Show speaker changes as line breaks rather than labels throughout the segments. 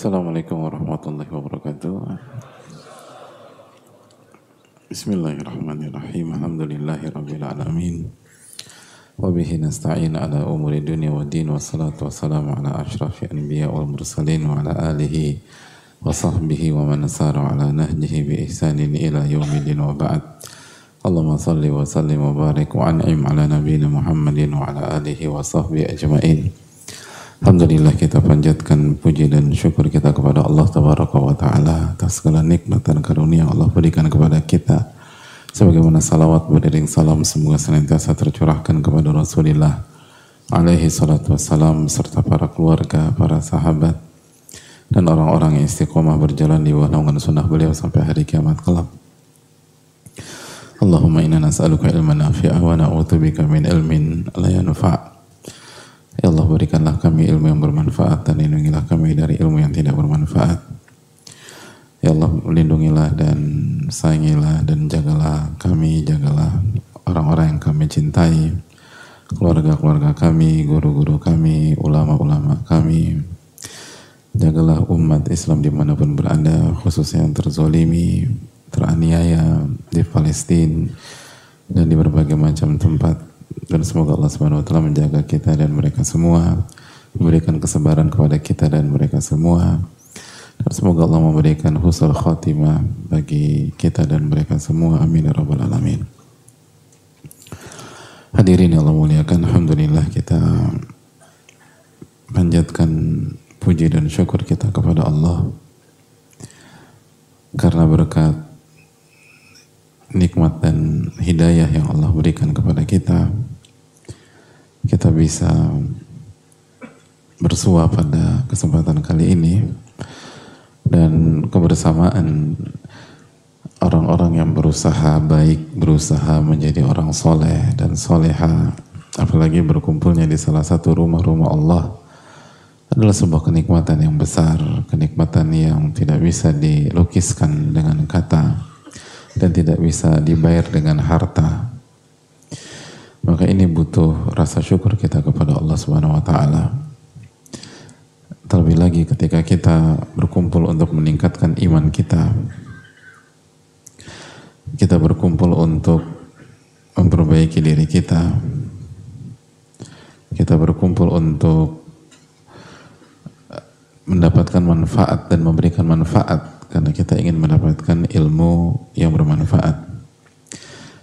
Assalamualaikum warahmatullahi wabarakatuh. Bismillahirrahmanirrahim. Alhamdulillahi rabbil alamin. Wabihi nasta'in ala umuri dunia wa din wa salatu wa salamu ala ashrafi anbiya wal mursalin wa ala alihi wa sahbihi wa man nasara ala nahjihi bi ihsanin ila yaumidin wa ba'd. Allahumma salli wa sallim Alhamdulillah kita panjatkan puji dan syukur kita kepada Allah Tabaraka wa Ta'ala atas segala nikmat dan karunia Allah berikan kepada kita. Sebagaimana salawat beriring salam semoga senantiasa tercurahkan kepada Rasulullah alaihi salatu wassalam serta para keluarga, para sahabat dan orang-orang yang istiqomah berjalan di naungan sunnah beliau sampai hari kiamat kelak. Allahumma inna nas'aluka ilman nafi'ah wa na'udzubika min ilmin la yanfa' Ya Allah berikanlah kami ilmu yang bermanfaat dan lindungilah kami dari ilmu yang tidak bermanfaat. Ya Allah lindungilah dan sayangilah dan jagalah kami, jagalah orang-orang yang kami cintai, keluarga-keluarga kami, guru-guru kami, ulama-ulama kami. Jagalah umat Islam di mana pun berada, khususnya yang terzolimi, teraniaya di Palestina dan di berbagai macam tempat dan semoga Allah Subhanahu wa taala menjaga kita dan mereka semua, memberikan kesabaran kepada kita dan mereka semua. Dan semoga Allah memberikan husnul khatimah bagi kita dan mereka semua. Amin ya rabbal alamin. Hadirin yang Allah muliakan, alhamdulillah kita panjatkan puji dan syukur kita kepada Allah karena berkat nikmat dan hidayah yang Allah berikan kepada kita, kita bisa bersua pada kesempatan kali ini dan kebersamaan orang-orang yang berusaha baik, berusaha menjadi orang soleh dan soleha, apalagi berkumpulnya di salah satu rumah-rumah Allah adalah sebuah kenikmatan yang besar, kenikmatan yang tidak bisa dilukiskan dengan kata dan tidak bisa dibayar dengan harta. Maka ini butuh rasa syukur kita kepada Allah Subhanahu wa taala. Terlebih lagi ketika kita berkumpul untuk meningkatkan iman kita. Kita berkumpul untuk memperbaiki diri kita. Kita berkumpul untuk mendapatkan manfaat dan memberikan manfaat karena kita ingin mendapatkan ilmu yang bermanfaat.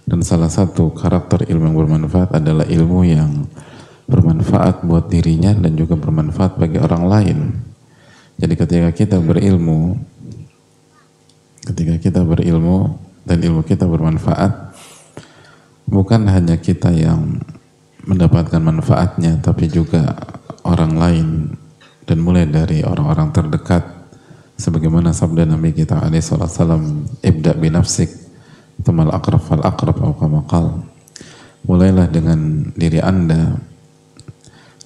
Dan salah satu karakter ilmu yang bermanfaat adalah ilmu yang bermanfaat buat dirinya dan juga bermanfaat bagi orang lain. Jadi ketika kita berilmu, ketika kita berilmu dan ilmu kita bermanfaat, bukan hanya kita yang mendapatkan manfaatnya, tapi juga orang lain dan mulai dari orang-orang terdekat sebagaimana sabda Nabi kita alaihi salam ibda binafsik temal akraf fal akraf atau mulailah dengan diri anda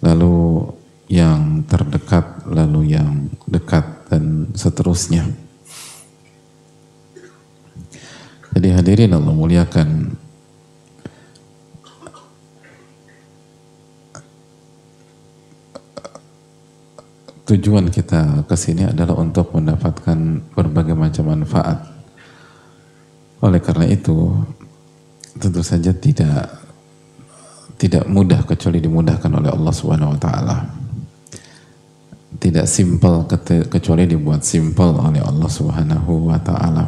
lalu yang terdekat lalu yang dekat dan seterusnya. Jadi hadirin Allah muliakan tujuan kita ke sini adalah untuk mendapatkan berbagai macam manfaat. Oleh karena itu, tentu saja tidak tidak mudah kecuali dimudahkan oleh Allah Subhanahu wa taala. Tidak simpel kecuali dibuat simpel oleh Allah Subhanahu wa taala.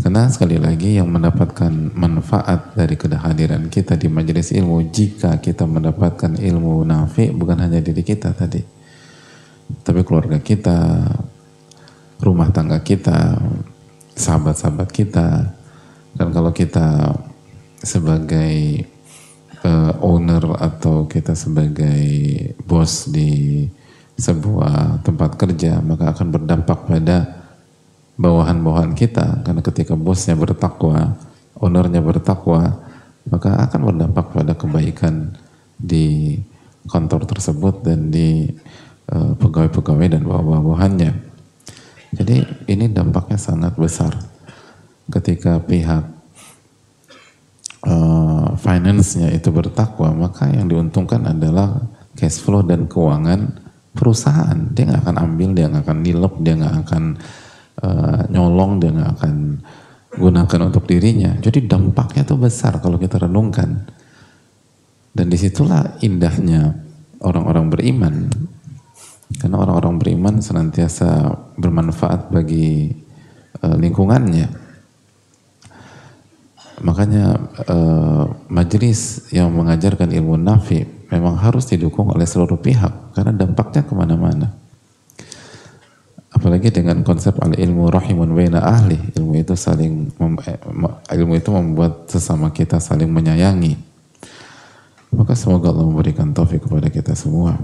Karena sekali lagi yang mendapatkan manfaat dari kehadiran kita di majelis ilmu jika kita mendapatkan ilmu nafi bukan hanya diri kita tadi tapi keluarga kita, rumah tangga kita, sahabat-sahabat kita, dan kalau kita sebagai uh, owner atau kita sebagai bos di sebuah tempat kerja, maka akan berdampak pada bawahan-bawahan kita. Karena ketika bosnya bertakwa, ownernya bertakwa, maka akan berdampak pada kebaikan di kantor tersebut dan di pegawai-pegawai dan bawahan-bawahannya. Jadi ini dampaknya sangat besar ketika pihak uh, finance-nya itu bertakwa, maka yang diuntungkan adalah cash flow dan keuangan perusahaan. Dia nggak akan ambil dia nggak akan nilep dia nggak akan uh, nyolong dia nggak akan gunakan untuk dirinya. Jadi dampaknya tuh besar kalau kita renungkan. Dan di situlah indahnya orang-orang beriman karena orang-orang beriman senantiasa bermanfaat bagi uh, lingkungannya Makanya uh, majelis yang mengajarkan ilmu nafi memang harus didukung oleh seluruh pihak karena dampaknya ke mana-mana. Apalagi dengan konsep al ilmu rahimun baina ahli, ilmu itu saling eh, ilmu itu membuat sesama kita saling menyayangi. Maka semoga Allah memberikan taufik kepada kita semua.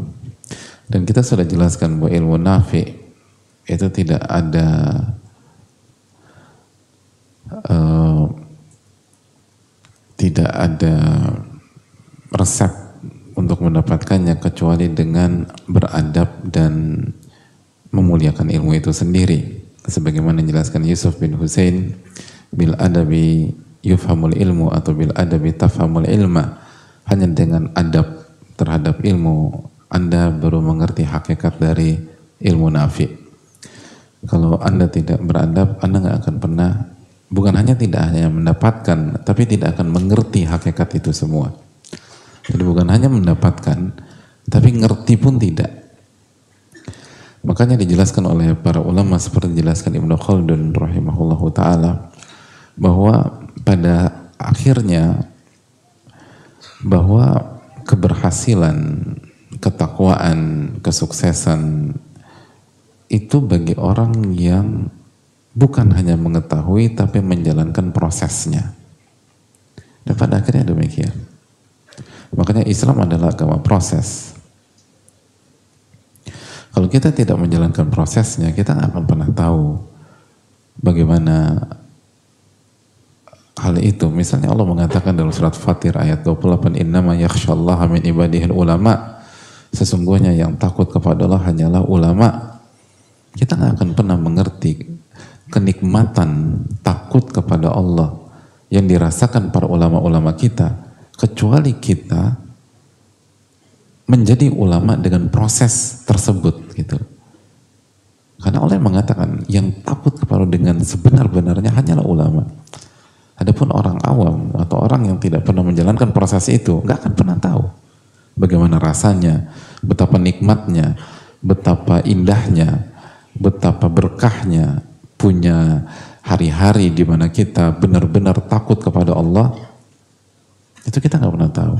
Dan kita sudah jelaskan bahwa ilmu nafi itu tidak ada uh, tidak ada resep untuk mendapatkannya kecuali dengan beradab dan memuliakan ilmu itu sendiri. Sebagaimana dijelaskan Yusuf bin Hussein, bil adabi yufhamul ilmu atau bil adabi tafhamul ilma. Hanya dengan adab terhadap ilmu, Anda baru mengerti hakikat dari ilmu nafi. Kalau Anda tidak beradab, Anda nggak akan pernah bukan hanya tidak hanya mendapatkan, tapi tidak akan mengerti hakikat itu semua. Jadi bukan hanya mendapatkan, tapi ngerti pun tidak. Makanya dijelaskan oleh para ulama seperti dijelaskan Ibnu Khaldun rahimahullah taala bahwa pada akhirnya bahwa keberhasilan, ketakwaan, kesuksesan itu bagi orang yang bukan hanya mengetahui tapi menjalankan prosesnya. Dan pada akhirnya demikian. Makanya Islam adalah agama proses. Kalau kita tidak menjalankan prosesnya, kita nggak akan pernah tahu bagaimana hal itu. Misalnya Allah mengatakan dalam surat Fatir ayat 28, Innama yakhshallaha min ibadihil ulama. Sesungguhnya yang takut kepada Allah hanyalah ulama. Kita nggak akan pernah mengerti kenikmatan takut kepada Allah yang dirasakan para ulama-ulama kita kecuali kita menjadi ulama dengan proses tersebut gitu. Karena Allah mengatakan yang takut kepada dengan sebenar-benarnya hanyalah ulama. Adapun orang awam atau orang yang tidak pernah menjalankan proses itu nggak akan pernah tahu bagaimana rasanya, betapa nikmatnya, betapa indahnya, betapa berkahnya, punya hari-hari di mana kita benar-benar takut kepada Allah, itu kita nggak pernah tahu.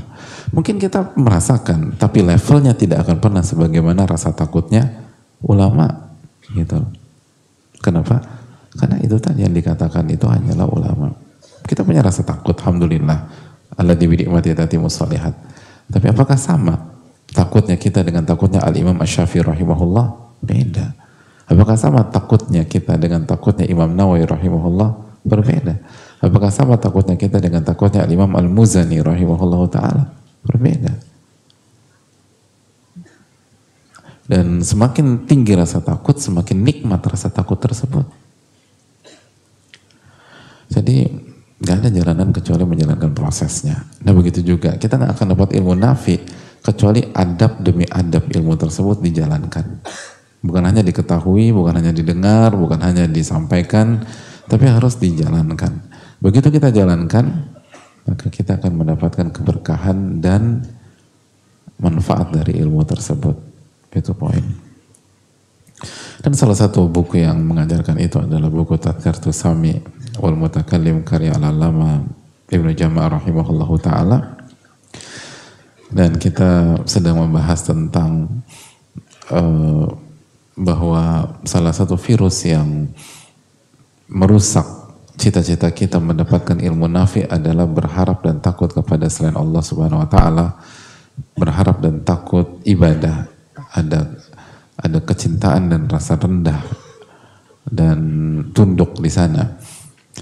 Mungkin kita merasakan, tapi levelnya tidak akan pernah sebagaimana rasa takutnya ulama, gitu. Kenapa? Karena itu tadi yang dikatakan itu hanyalah ulama. Kita punya rasa takut, alhamdulillah. Allah dibidik-mati tati musalihat. Tapi apakah sama takutnya kita dengan takutnya Al-Imam Ash-Syafi'i rahimahullah? Beda. Apakah sama takutnya kita dengan takutnya Imam Nawawi rahimahullah? Berbeda. Apakah sama takutnya kita dengan takutnya Imam Al-Muzani rahimahullah ta'ala? Berbeda. Dan semakin tinggi rasa takut, semakin nikmat rasa takut tersebut. Jadi gak ada jalanan kecuali menjalankan prosesnya. Nah begitu juga, kita gak akan dapat ilmu nafi kecuali adab demi adab ilmu tersebut dijalankan. Bukan hanya diketahui, bukan hanya didengar, bukan hanya disampaikan, tapi harus dijalankan. Begitu kita jalankan, maka kita akan mendapatkan keberkahan dan manfaat dari ilmu tersebut. Itu poin. Dan salah satu buku yang mengajarkan itu adalah buku Tadkartu Sami wal Mutakallim karya al-Allama Ibnu Jama'ah rahimahullahu taala. Dan kita sedang membahas tentang uh, bahwa salah satu virus yang merusak cita-cita kita mendapatkan ilmu nafi adalah berharap dan takut kepada selain Allah Subhanahu wa taala, berharap dan takut ibadah, ada ada kecintaan dan rasa rendah dan tunduk di sana.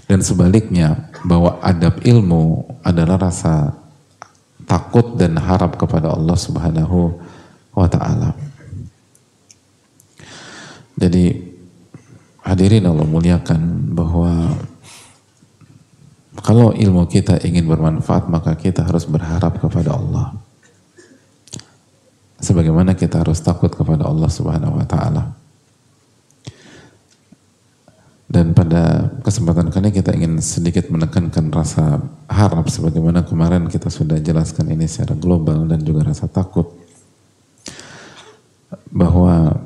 Dan sebaliknya bahwa adab ilmu adalah rasa takut dan harap kepada Allah Subhanahu wa taala. Jadi hadirin Allah muliakan bahwa kalau ilmu kita ingin bermanfaat maka kita harus berharap kepada Allah. sebagaimana kita harus takut kepada Allah Subhanahu wa taala. Dan pada kesempatan kali kita ingin sedikit menekankan rasa harap sebagaimana kemarin kita sudah jelaskan ini secara global dan juga rasa takut bahwa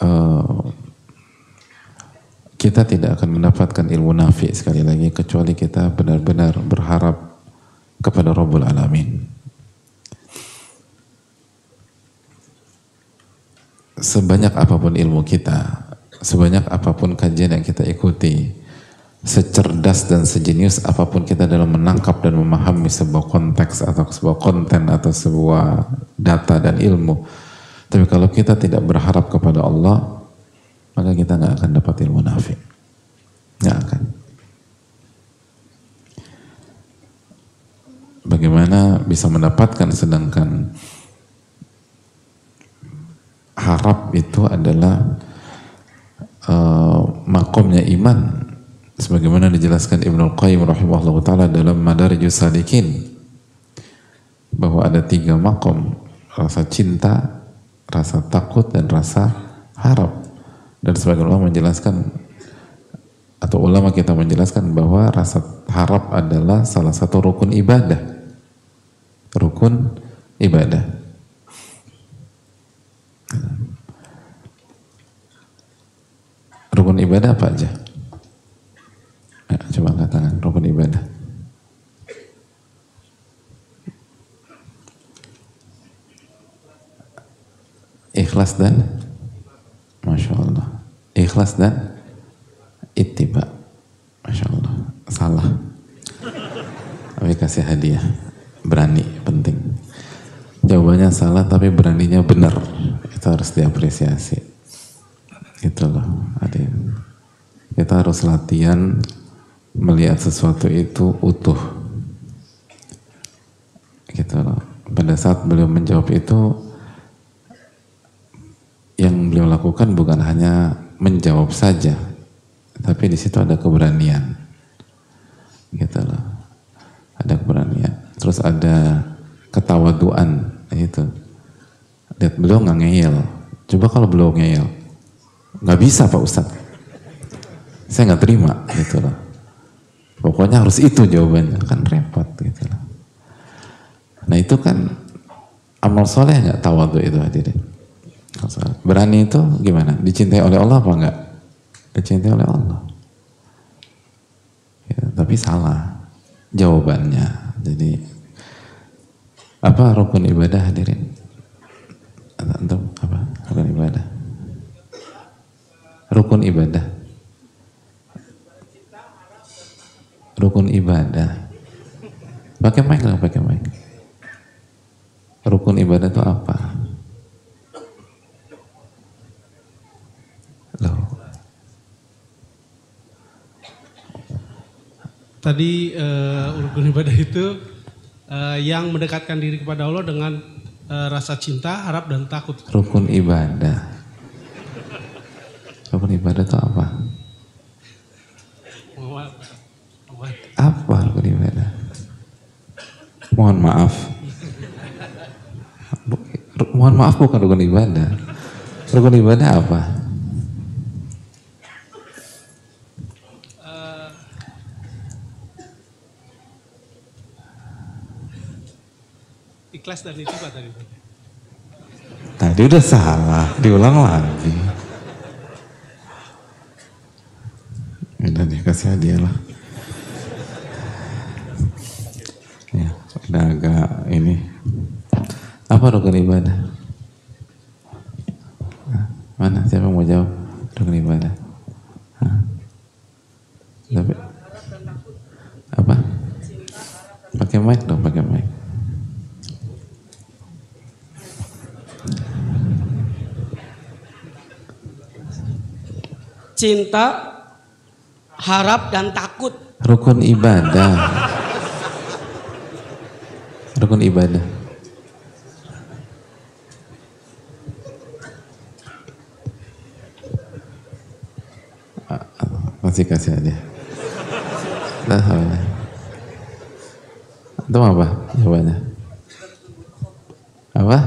uh, kita tidak akan mendapatkan ilmu nafi sekali lagi kecuali kita benar-benar berharap kepada Rabbul Alamin. Sebanyak apa pun ilmu kita, sebanyak apa pun kajian yang kita ikuti, secerdas dan sejenius apa pun kita dalam menangkap dan memahami sebuah konteks atau sebuah konten atau sebuah data dan ilmu. Tapi kalau kita tidak berharap kepada Allah, maka kita nggak akan dapat ilmu nafi. Nggak akan. Bagaimana bisa mendapatkan sedangkan harap itu adalah uh, makomnya iman sebagaimana dijelaskan Ibnu Qayyim rahimahullah taala dalam Madarijus Salikin bahwa ada tiga makom rasa cinta, rasa takut dan rasa harap. Dan sebagian ulama menjelaskan atau ulama kita menjelaskan bahwa rasa harap adalah salah satu rukun ibadah. Rukun ibadah rukun ibadah apa aja Ya, coba angkat tangan, rukun ibadah. Ikhlas dan Masya Allah. Ikhlas dan ittiba. Masya Allah. Salah. Tapi kasih hadiah. Berani, penting. Jawabannya salah tapi beraninya benar. Itu harus diapresiasi. Gitu loh. Kita harus latihan melihat sesuatu itu utuh. Gitu loh. Pada saat beliau menjawab itu, yang beliau lakukan bukan hanya menjawab saja, tapi di situ ada keberanian. Gitu loh. Ada keberanian. Terus ada ketawaduan itu. Lihat beliau nggak ngeyel. Coba kalau beliau ngeyel, nggak bisa Pak Ustadz. Saya nggak terima gitu loh Pokoknya harus itu jawabannya, kan repot gitu Nah itu kan amal soleh nggak tuh itu hadirin. Berani itu gimana? Dicintai oleh Allah apa enggak? Dicintai oleh Allah. Ya, tapi salah jawabannya. Jadi apa rukun ibadah hadirin? Atau apa rukun ibadah? Rukun ibadah. rukun ibadah. Pakai mic lah, pakai mic. Rukun ibadah itu apa? Loh.
Tadi uh, rukun ibadah itu uh, yang mendekatkan diri kepada Allah dengan uh, rasa cinta, harap dan takut.
Rukun ibadah. Rukun ibadah itu apa? Apa rukun ibadah? Mohon maaf. Mohon maaf bukan rukun ibadah. Rukun ibadah apa?
Ikhlas dan itu tadi.
Tadi udah salah, diulang lagi. Udah dikasih hadiah lah. udah agak ini. Apa rukun ibadah? Mana? Siapa mau jawab rukun ibadah? Tapi, apa? Pakai mic dong pakai mic.
Cinta harap dan takut
rukun ibadah rukun ibadah. Masih kasih aja. Nah, Itu apa jawabannya? Apa?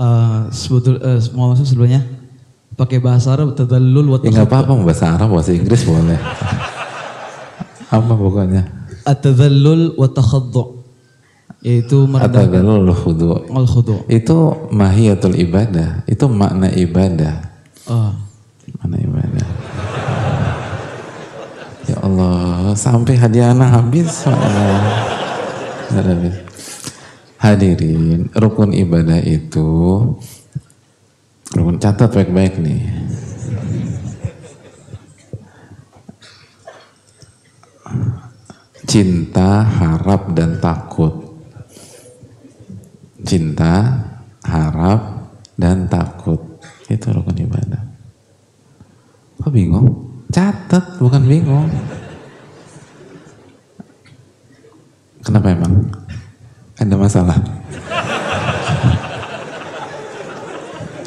Uh, sebetul uh, mau masuk sebelumnya pakai bahasa Arab tadallul wa
Ya nggak apa-apa mau bahasa Arab, bahasa Inggris boleh. apa pokoknya?
At-tadallul wa takhaddu yaitu merendahkan
Atadalul khudu.
al khudu.
Itu mahiyatul ibadah, itu makna ibadah.
Ah.
Mana ibadah? Ya Allah, sampai hadiah anak habis. Hadirin, rukun ibadah itu rukun catat baik-baik nih. Cinta, harap, dan takut. Cinta, harap, dan takut. Itu rukun ibadah. Kok bingung? Catat, bukan bingung. Kenapa emang? Ada masalah?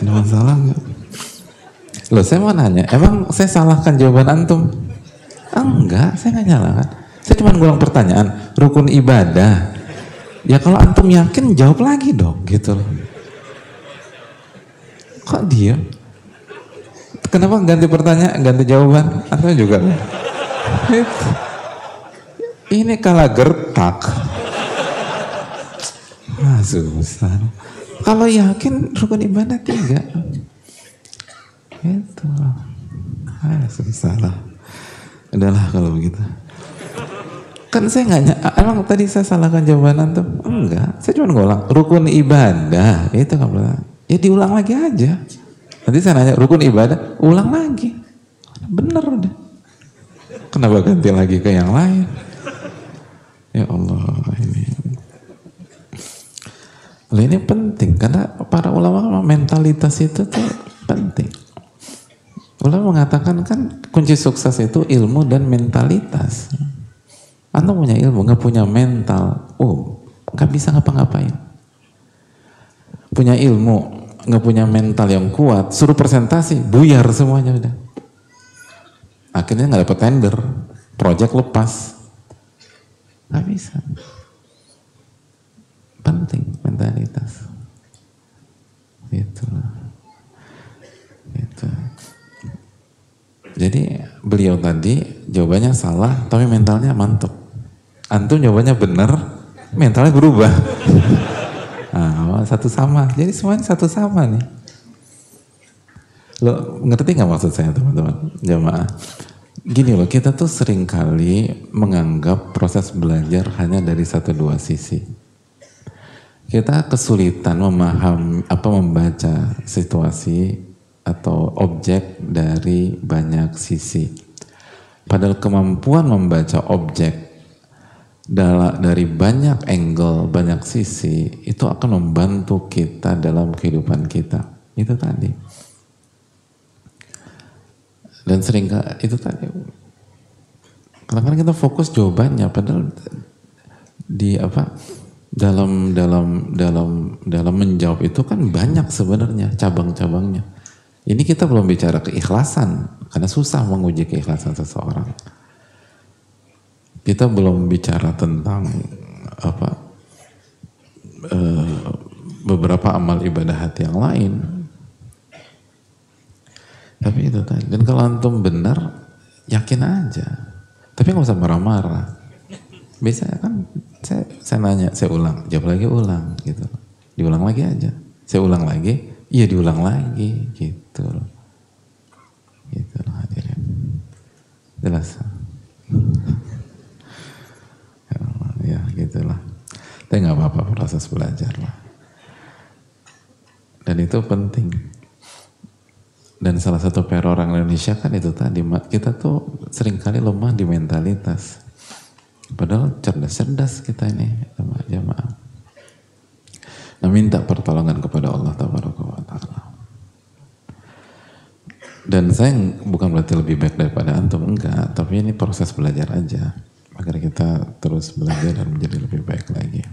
Ada masalah nggak? Loh saya mau nanya, emang saya salahkan jawaban antum? Enggak, saya nggak nyalakan. Saya cuma ngulang pertanyaan, rukun ibadah. Ya kalau antum yakin jawab lagi dong, gitu loh. Kok dia? Kenapa ganti pertanyaan, ganti jawaban? Atau juga? Itu. Ini kalah gertak. Ah, susah. Kalau yakin rukun ibadah tiga. Itu. Ah, susah lah. Udahlah kalau begitu. Kan saya nggak emang tadi saya salahkan jawaban antum? Enggak, saya cuma ngulang rukun ibadah. Itu kamu Ya diulang lagi aja. Nanti saya nanya rukun ibadah, ulang lagi. Bener udah. Kenapa ganti lagi ke yang lain? Ya Allah ini. Lah ini penting karena para ulama mentalitas itu tuh penting. Ulama mengatakan kan kunci sukses itu ilmu dan mentalitas. Anda punya ilmu, nggak punya mental, oh nggak bisa ngapa-ngapain. Punya ilmu, nggak punya mental yang kuat, suruh presentasi, buyar semuanya udah. Akhirnya nggak dapet tender, project lepas, nggak bisa. Penting mentalitas. Gitu. Gitu. Jadi beliau tadi jawabannya salah, tapi mentalnya mantap. Antum jawabannya benar, mentalnya berubah. Nah, satu sama. Jadi semuanya satu sama nih. Lo ngerti nggak maksud saya teman-teman jamaah? Gini loh, kita tuh sering kali menganggap proses belajar hanya dari satu dua sisi. Kita kesulitan memaham apa membaca situasi atau objek dari banyak sisi. Padahal kemampuan membaca objek dari banyak angle, banyak sisi itu akan membantu kita dalam kehidupan kita. Itu tadi. Dan sering itu tadi. Kadang-kadang kita fokus jawabannya, padahal di apa dalam dalam dalam dalam menjawab itu kan banyak sebenarnya cabang-cabangnya. Ini kita belum bicara keikhlasan karena susah menguji keikhlasan seseorang. Kita belum bicara tentang apa eh, beberapa amal ibadah hati yang lain. Tapi itu tadi. Dan kalau antum benar, yakin aja. Tapi nggak usah marah-marah. Bisa kan? Saya, saya nanya, saya ulang, jawab lagi ulang gitu. Diulang lagi aja. Saya ulang lagi, iya diulang lagi gitu. loh. Gitu loh hadirin. Jelas. Ya, ya gitulah. Tapi nggak apa-apa proses belajar lah. Dan itu penting. Dan salah satu PR orang Indonesia kan itu tadi, kita tuh sering kali lemah di mentalitas. Padahal cerdas-cerdas kita ini, jamaah. Nah, minta pertolongan kepada Allah Ta'ala. Dan saya bukan berarti lebih baik daripada antum, enggak. Tapi ini proses belajar aja. Agar kita terus belajar dan menjadi lebih baik lagi.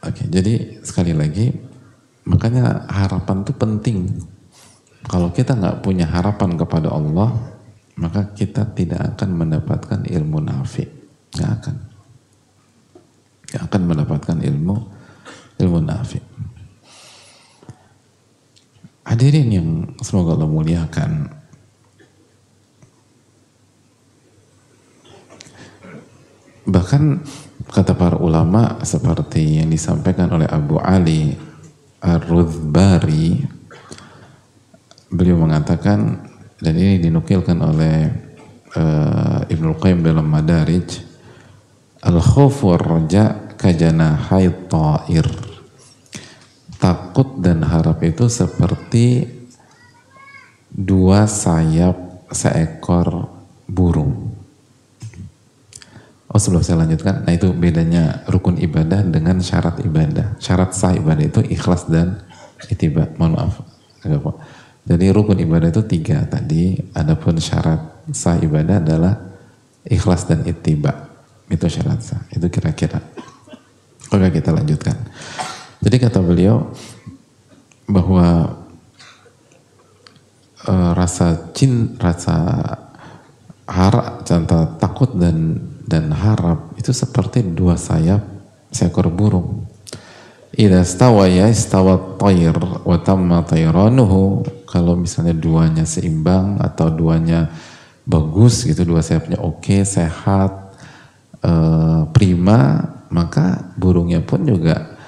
Oke, jadi sekali lagi, makanya harapan itu penting. Kalau kita nggak punya harapan kepada Allah, maka kita tidak akan mendapatkan ilmu nafi. Nggak akan. akan mendapatkan ilmu ilmu nafi. Hadirin yang semoga Allah muliakan. Bahkan kata para ulama seperti yang disampaikan oleh Abu Ali Ar-Rudbari beliau mengatakan dan ini dinukilkan oleh uh, Ibnu Qayyim dalam Madarij al-khawfu war-raja kajana ta'ir takut dan harap itu seperti dua sayap seekor burung. Oh sebelum saya lanjutkan, nah itu bedanya rukun ibadah dengan syarat ibadah. Syarat sah ibadah itu ikhlas dan itiba. Mohon maaf. Jadi rukun ibadah itu tiga tadi. Adapun syarat sah ibadah adalah ikhlas dan itiba. Itu syarat sah. Itu kira-kira. Oke kita lanjutkan. Jadi kata beliau bahwa uh, rasa cin, rasa harap, contoh takut dan dan harap itu seperti dua sayap seekor burung. Ida stawa ya stawa tayr wa tamma kalau misalnya duanya seimbang atau duanya bagus gitu dua sayapnya oke okay, sehat uh, prima maka burungnya pun juga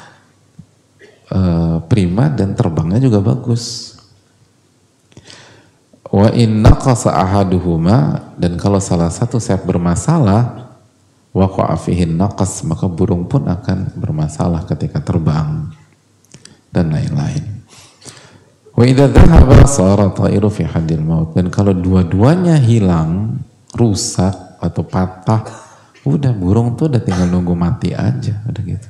uh, prima dan terbangnya juga bagus. Wa inna qasa ahaduhuma dan kalau salah satu sayap bermasalah waqa'a fihi naqas maka burung pun akan bermasalah ketika terbang dan lain-lain. Wa idza dhahaba sara ta'iru fi hadil maut dan kalau dua-duanya hilang, rusak atau patah, udah burung tuh udah tinggal nunggu mati aja, udah gitu.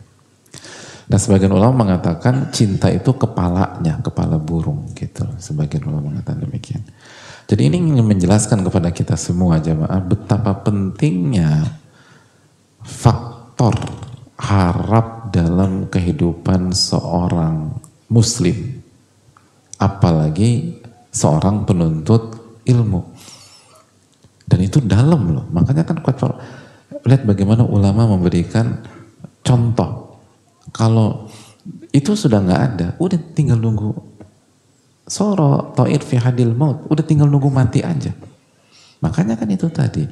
Nah sebagian ulama mengatakan cinta itu kepalanya, kepala burung gitu. Sebagian ulama mengatakan demikian. Jadi ini ingin menjelaskan kepada kita semua jemaah betapa pentingnya faktor harap dalam kehidupan seorang muslim. Apalagi seorang penuntut ilmu. Dan itu dalam loh. Makanya kan lihat bagaimana ulama memberikan contoh kalau itu sudah nggak ada, udah tinggal nunggu soro to'ir fi hadil maut, udah tinggal nunggu mati aja. Makanya kan itu tadi,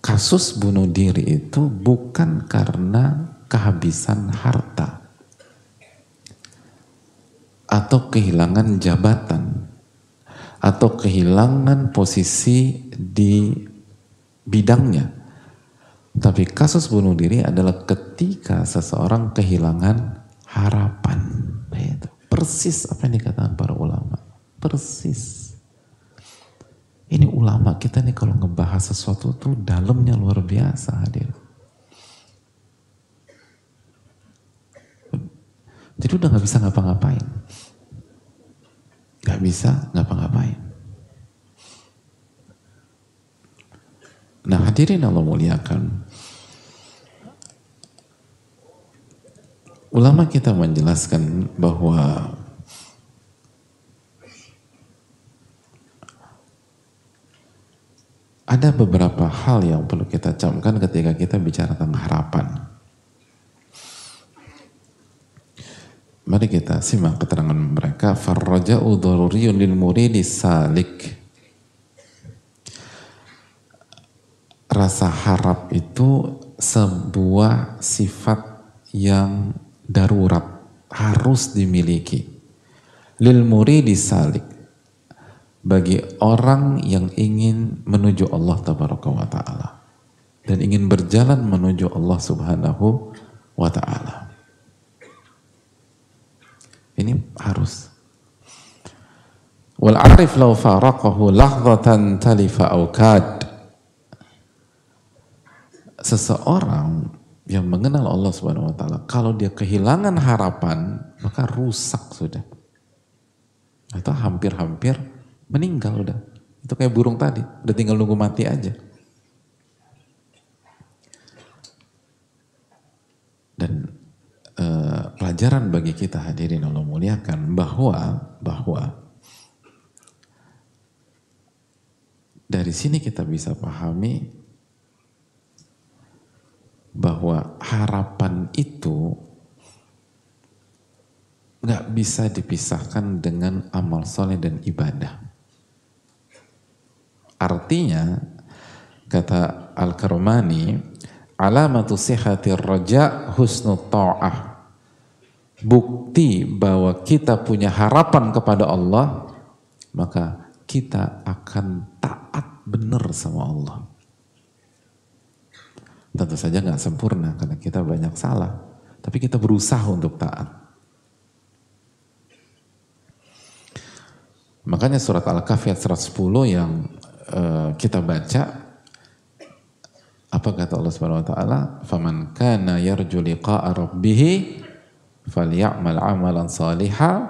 kasus bunuh diri itu bukan karena kehabisan harta atau kehilangan jabatan atau kehilangan posisi di bidangnya tapi kasus bunuh diri adalah ketika seseorang kehilangan harapan. Itu persis apa yang dikatakan para ulama. Persis. Ini ulama kita nih kalau ngebahas sesuatu tuh dalamnya luar biasa hadir. Jadi udah gak bisa ngapa-ngapain. Gak bisa ngapa-ngapain. Nah hadirin Allah muliakan. Ulama kita menjelaskan bahwa ada beberapa hal yang perlu kita camkan ketika kita bicara tentang harapan. Mari kita simak keterangan mereka. Farraja'u dharuriyun lil muridi salik. rasa harap itu sebuah sifat yang darurat harus dimiliki lil muridi salik bagi orang yang ingin menuju Allah tabaraka wa taala dan ingin berjalan menuju Allah subhanahu wa taala. Ini harus. Wal arif law faraqahu lahdatan talifa aukad seseorang yang mengenal Allah Subhanahu wa taala kalau dia kehilangan harapan maka rusak sudah. Atau hampir-hampir meninggal udah. Itu kayak burung tadi, udah tinggal nunggu mati aja. Dan e, pelajaran bagi kita hadirin Allah muliakan bahwa bahwa dari sini kita bisa pahami bahwa harapan itu nggak bisa dipisahkan dengan amal soleh dan ibadah. Artinya, kata Al-Karmani, alamatu sihati raja husnu ta'ah. Bukti bahwa kita punya harapan kepada Allah, maka kita akan taat benar sama Allah. Tentu saja nggak sempurna karena kita banyak salah, tapi kita berusaha untuk taat. Makanya surat Al-Kahfi ayat 110 yang uh, kita baca apa kata Allah Subhanahu wa taala? "Faman kana yarju liqa'a rabbih falyamal 'amalan salihan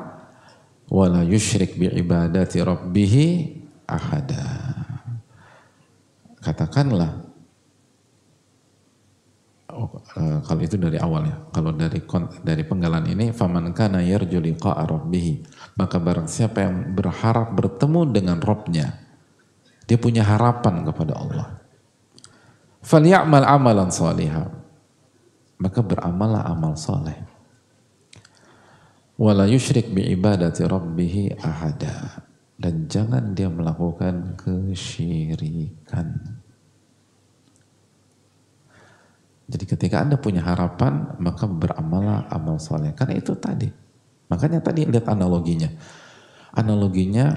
wa la yusyrik bi ibadati rabbih ahada." Katakanlah oh, uh, kalau itu dari awal ya. Kalau dari dari penggalan ini faman kana yarju liqa'a rabbih maka barang siapa yang berharap bertemu dengan Robnya dia punya harapan kepada Allah. Falyamal amalan salihah maka beramallah amal soleh wala yusyrik bi ibadati rabbih ahada. Dan jangan dia melakukan kesyirikan. Jadi ketika anda punya harapan maka beramallah amal soleh karena itu tadi. Makanya tadi lihat analoginya. Analoginya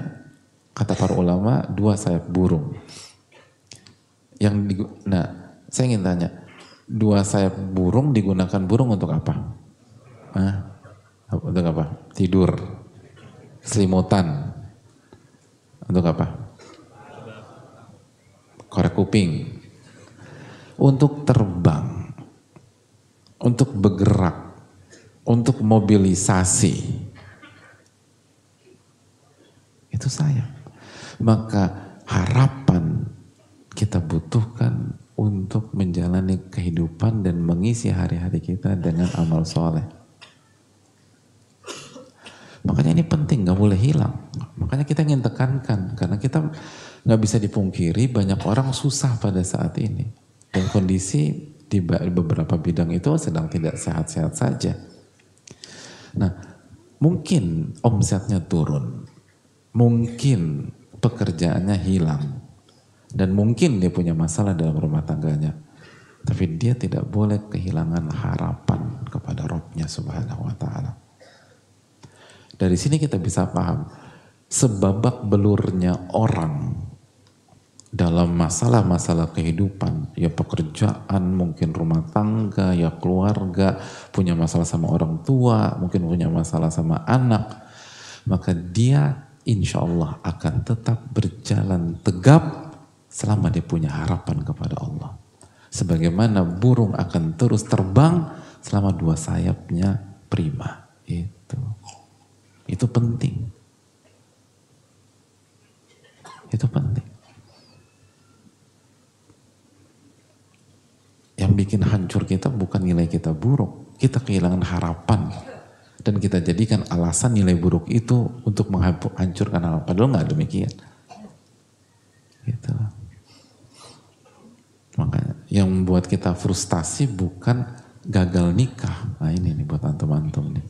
kata para ulama dua sayap burung yang nah, saya ingin tanya, dua sayap burung digunakan burung untuk apa? Hah? Untuk apa? Tidur, selimutan, untuk apa? Korek kuping, untuk terbang, untuk bergerak, untuk mobilisasi. Itu saya. Maka harapan kita butuhkan untuk menjalani kehidupan dan mengisi hari-hari kita dengan amal soleh. Makanya ini penting, nggak boleh hilang. Makanya kita ingin tekankan, karena kita nggak bisa dipungkiri banyak orang susah pada saat ini. Dan kondisi di beberapa bidang itu sedang tidak sehat-sehat saja. Nah, mungkin omsetnya turun, mungkin pekerjaannya hilang, dan mungkin dia punya masalah dalam rumah tangganya. Tapi dia tidak boleh kehilangan harapan kepada Robnya subhanahu wa ta'ala. Dari sini kita bisa paham, sebabak belurnya orang dalam masalah-masalah kehidupan, ya pekerjaan, mungkin rumah tangga, ya keluarga, punya masalah sama orang tua, mungkin punya masalah sama anak, maka dia insya Allah akan tetap berjalan tegap selama dia punya harapan kepada Allah. Sebagaimana burung akan terus terbang selama dua sayapnya prima. Itu. Itu penting. Itu penting. Yang bikin hancur kita bukan nilai kita buruk. Kita kehilangan harapan. Dan kita jadikan alasan nilai buruk itu untuk menghancurkan harapan. Padahal nggak demikian. Gitu. Makanya yang membuat kita frustasi bukan gagal nikah. Nah ini nih buat antum-antum nih.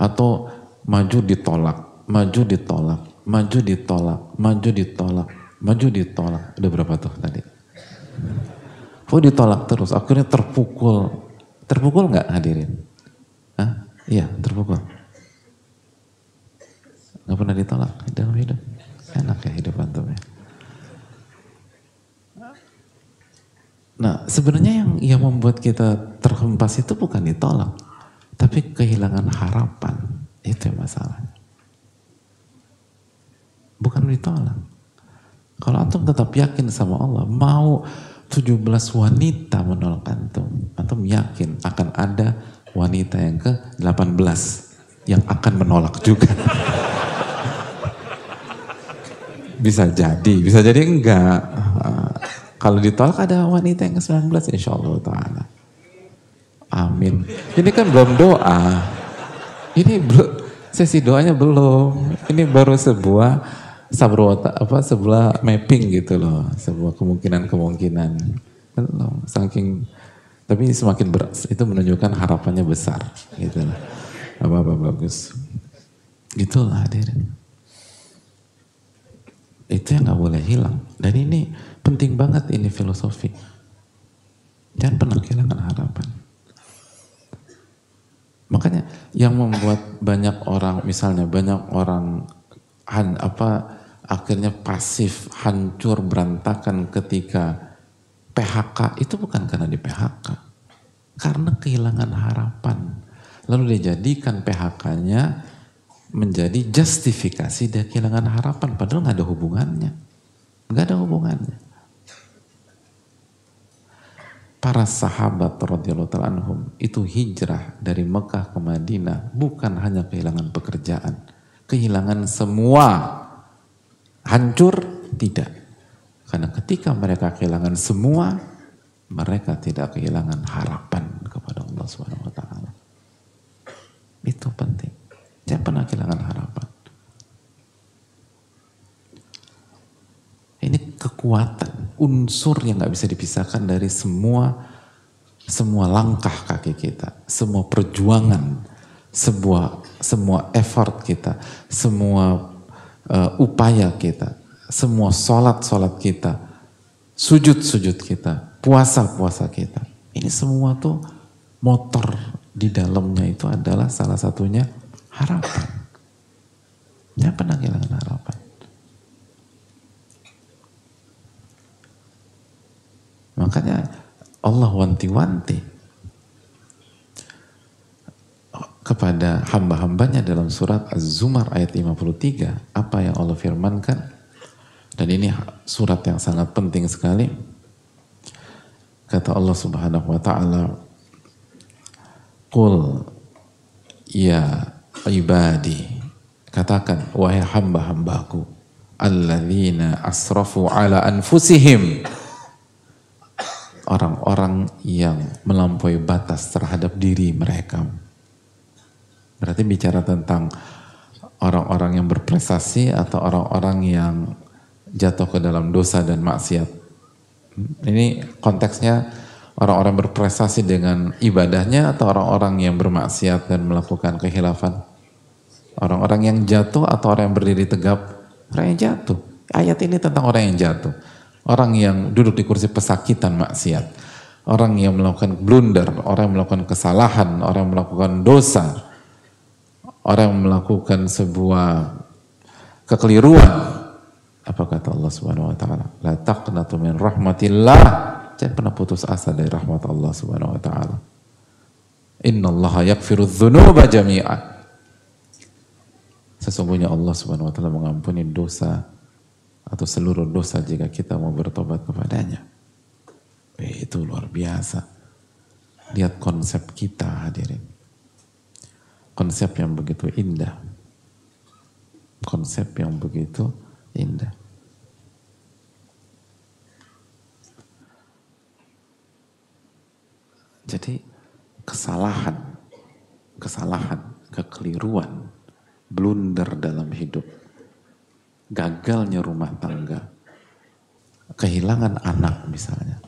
Atau maju ditolak, maju ditolak, maju ditolak, maju ditolak, maju ditolak. Udah berapa tuh tadi? Oh ditolak terus, akhirnya terpukul. Terpukul nggak hadirin? Iya, terpukul. Gak pernah ditolak dalam hidup. Enak ya hidup antum ya. Nah, sebenarnya yang yang membuat kita terhempas itu bukan ditolak, tapi kehilangan harapan. Itu yang masalahnya. Bukan ditolak. Kalau antum tetap yakin sama Allah, mau 17 wanita menolak antum, antum yakin akan ada wanita yang ke 18 yang akan menolak juga. bisa jadi, bisa jadi enggak. Kalau ditolak ada wanita yang ke-19 insya Allah ta'ala. Amin. Ini kan belum doa. Ini belum, sesi doanya belum. Ini baru sebuah sabrota apa sebuah mapping gitu loh. Sebuah kemungkinan-kemungkinan. Saking Tapi semakin berat itu menunjukkan harapannya besar gitu lah. Apa-apa bagus. Itulah hadirin. Itu yang nggak boleh hilang. Dan ini penting banget ini filosofi. Jangan pernah kehilangan harapan. Makanya yang membuat banyak orang, misalnya banyak orang han, apa akhirnya pasif, hancur, berantakan ketika PHK itu bukan karena di PHK, karena kehilangan harapan. Lalu dia jadikan PHK-nya menjadi justifikasi dia kehilangan harapan, padahal nggak ada hubungannya, nggak ada hubungannya. Para sahabat radhiyallahu anhum itu hijrah dari Mekah ke Madinah bukan hanya kehilangan pekerjaan, kehilangan semua hancur tidak. Karena ketika mereka kehilangan semua, mereka tidak kehilangan harapan kepada Allah Subhanahu wa taala. Itu penting. Jangan pernah kehilangan harapan. Ini kekuatan, unsur yang nggak bisa dipisahkan dari semua semua langkah kaki kita, semua perjuangan, sebuah semua effort kita, semua uh, upaya kita, semua sholat-sholat kita, sujud-sujud kita, puasa-puasa kita. Ini semua tuh motor di dalamnya itu adalah salah satunya harapan. Jangan pernah kehilangan harapan. Makanya Allah wanti-wanti kepada hamba-hambanya dalam surat Az-Zumar ayat 53 apa yang Allah firmankan dan ini surat yang sangat penting sekali. Kata Allah Subhanahu wa taala Qul ya ibadi. Katakan wahai hamba-hambaku alladzina asrafu ala anfusihim. Orang-orang yang melampaui batas terhadap diri mereka. Berarti bicara tentang orang-orang yang berprestasi atau orang-orang yang jatuh ke dalam dosa dan maksiat. Ini konteksnya orang-orang berprestasi dengan ibadahnya atau orang-orang yang bermaksiat dan melakukan kehilafan. Orang-orang yang jatuh atau orang yang berdiri tegap? Orang yang jatuh. Ayat ini tentang orang yang jatuh. Orang yang duduk di kursi pesakitan maksiat. Orang yang melakukan blunder, orang yang melakukan kesalahan, orang yang melakukan dosa. Orang yang melakukan sebuah kekeliruan. Apa kata Allah Subhanahu wa taala? La taqnatu min rahmatillah. Jangan pernah putus asa dari rahmat Allah Subhanahu wa taala. Innallaha yaghfiru dzunuba jami'an. Sesungguhnya Allah Subhanahu wa taala mengampuni dosa atau seluruh dosa jika kita mau bertobat kepadanya. Eh, itu luar biasa. Lihat konsep kita hadirin. Konsep yang begitu indah. Konsep yang begitu indah. Jadi kesalahan, kesalahan, kekeliruan, blunder dalam hidup, gagalnya rumah tangga, kehilangan anak misalnya,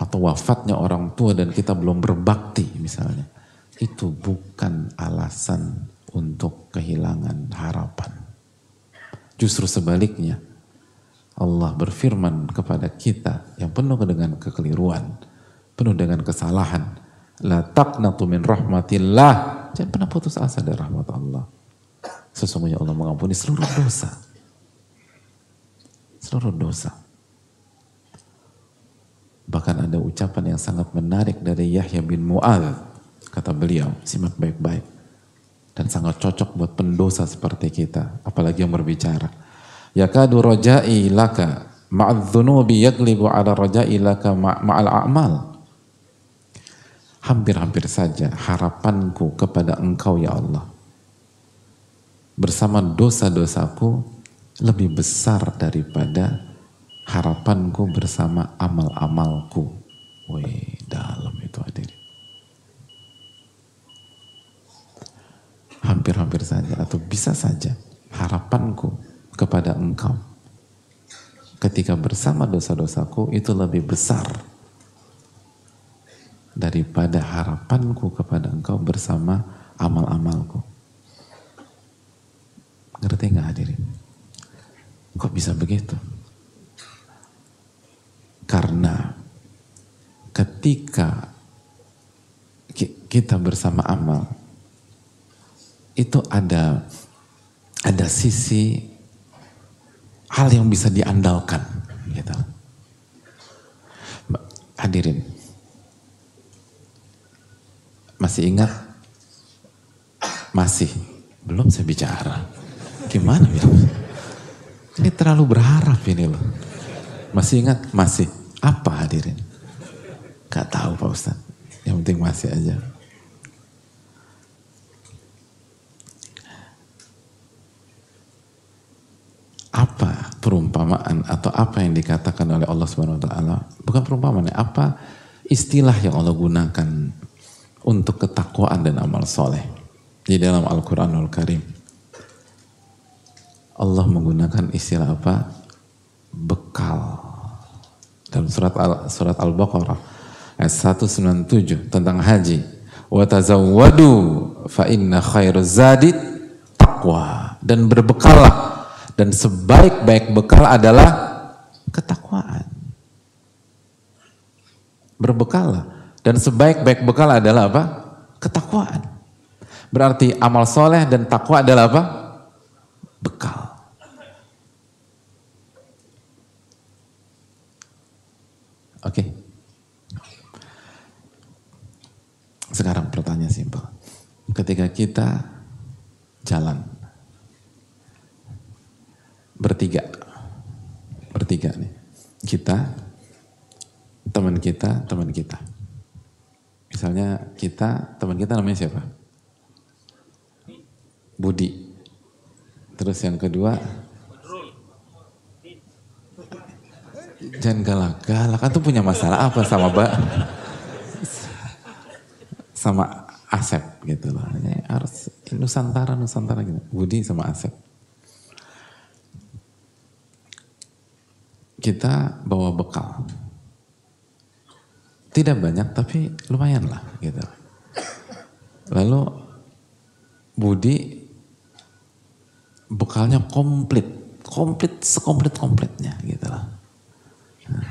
atau wafatnya orang tua dan kita belum berbakti misalnya, itu bukan alasan untuk kehilangan harapan. Justru sebaliknya, Allah berfirman kepada kita yang penuh dengan kekeliruan, penuh dengan kesalahan. La taqnatu min rahmatillah. Jangan pernah putus asa dari rahmat Allah. Sesungguhnya Allah mengampuni seluruh dosa. Seluruh dosa. Bahkan ada ucapan yang sangat menarik dari Yahya bin Mu'ad. Kata beliau, simak baik-baik. Dan sangat cocok buat pendosa seperti kita. Apalagi yang berbicara. Yakadu roja'i laka ma'adzunubi yaglibu ala roja'i laka ma'al a'mal. Hampir-hampir saja harapanku kepada engkau ya Allah. Bersama dosa-dosaku lebih besar daripada harapanku bersama amal-amalku. Wih, dalam itu hadirin. Hampir-hampir saja atau bisa saja harapanku kepada engkau ketika bersama dosa-dosaku itu lebih besar daripada harapanku kepada engkau bersama amal-amalku. Ngerti nggak hadirin? Kok bisa begitu? Karena ketika kita bersama amal itu ada ada sisi hal yang bisa diandalkan gitu. Hadirin masih ingat? Masih. Belum saya bicara. Gimana ya? Ini terlalu berharap ini loh. Masih ingat? Masih. Apa hadirin? Gak tahu Pak Ustadz. Yang penting masih aja. Apa perumpamaan atau apa yang dikatakan oleh Allah Subhanahu wa taala? Bukan perumpamaan, apa istilah yang Allah gunakan untuk ketakwaan dan amal soleh di dalam Al-Qur'anul Karim. Allah menggunakan istilah apa? Bekal. Dalam surat Al surat Al-Baqarah ayat 197 tentang haji. Wa tazawwadu fa inna khairuz zadi taqwa dan berbekallah dan sebaik-baik bekal adalah ketakwaan. Berbekallah dan sebaik-baik bekal adalah apa? Ketakwaan. Berarti amal soleh dan takwa adalah apa? Bekal. Oke. Okay. Sekarang pertanyaan simpel. Ketika kita jalan bertiga, bertiga nih, kita, teman kita, teman kita. Misalnya kita, teman kita namanya siapa? Budi. Terus yang kedua, jangan galak-galak. Kan tuh punya masalah apa sama Mbak? sama Asep gitu loh. Harus Nusantara Nusantara gitu. Budi sama Asep. Kita bawa bekal. Tidak banyak tapi lumayan lah gitu. Lalu Budi bekalnya komplit, komplit sekomplit komplitnya gitu loh. Nah,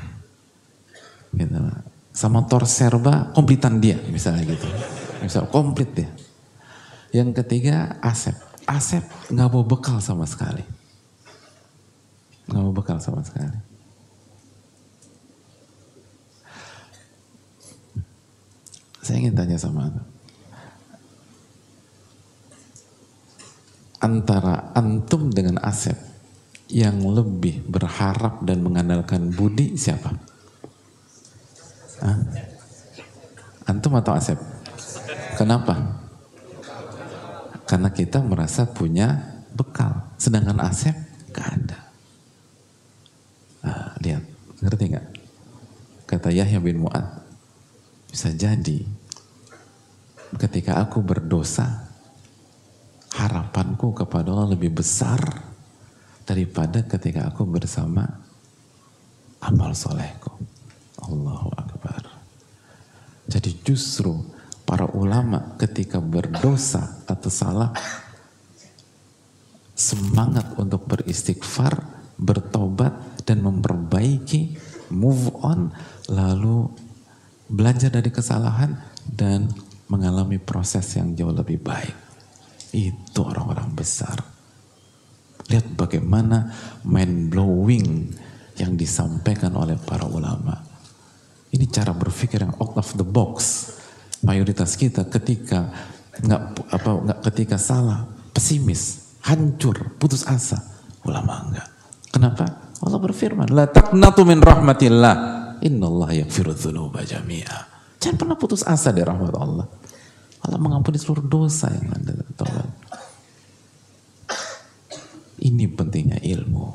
gitu loh sama Tor Serba komplitan dia misalnya gitu. Misal komplit dia. Yang ketiga Asep. Asep nggak mau bekal sama sekali. Nggak mau bekal sama sekali. Saya ingin tanya sama anda. Antara antum dengan Asep yang lebih berharap dan mengandalkan budi siapa? Hah? Antum atau Asep? Kenapa? Karena kita merasa punya bekal. Sedangkan Asep gak ada. Nah, lihat, ngerti nggak? Kata Yahya bin Mu'ad, bisa jadi ketika aku berdosa, harapanku kepada Allah lebih besar daripada ketika aku bersama amal solehku. Allahu Akbar. Jadi justru para ulama ketika berdosa atau salah semangat untuk beristighfar, bertobat dan memperbaiki, move on, lalu belajar dari kesalahan dan mengalami proses yang jauh lebih baik. Itu orang-orang besar. Lihat bagaimana mind blowing yang disampaikan oleh para ulama. Ini cara berpikir yang out of the box. Mayoritas kita ketika nggak apa nggak ketika salah, pesimis, hancur, putus asa. Ulama enggak. Kenapa? Allah berfirman, "La taqnatu min rahmatillah. Innallaha yaghfiru dzunuba jami'a." Jangan pernah putus asa dari rahmat Allah. Allah mengampuni seluruh dosa yang Anda tahu. Ini pentingnya ilmu.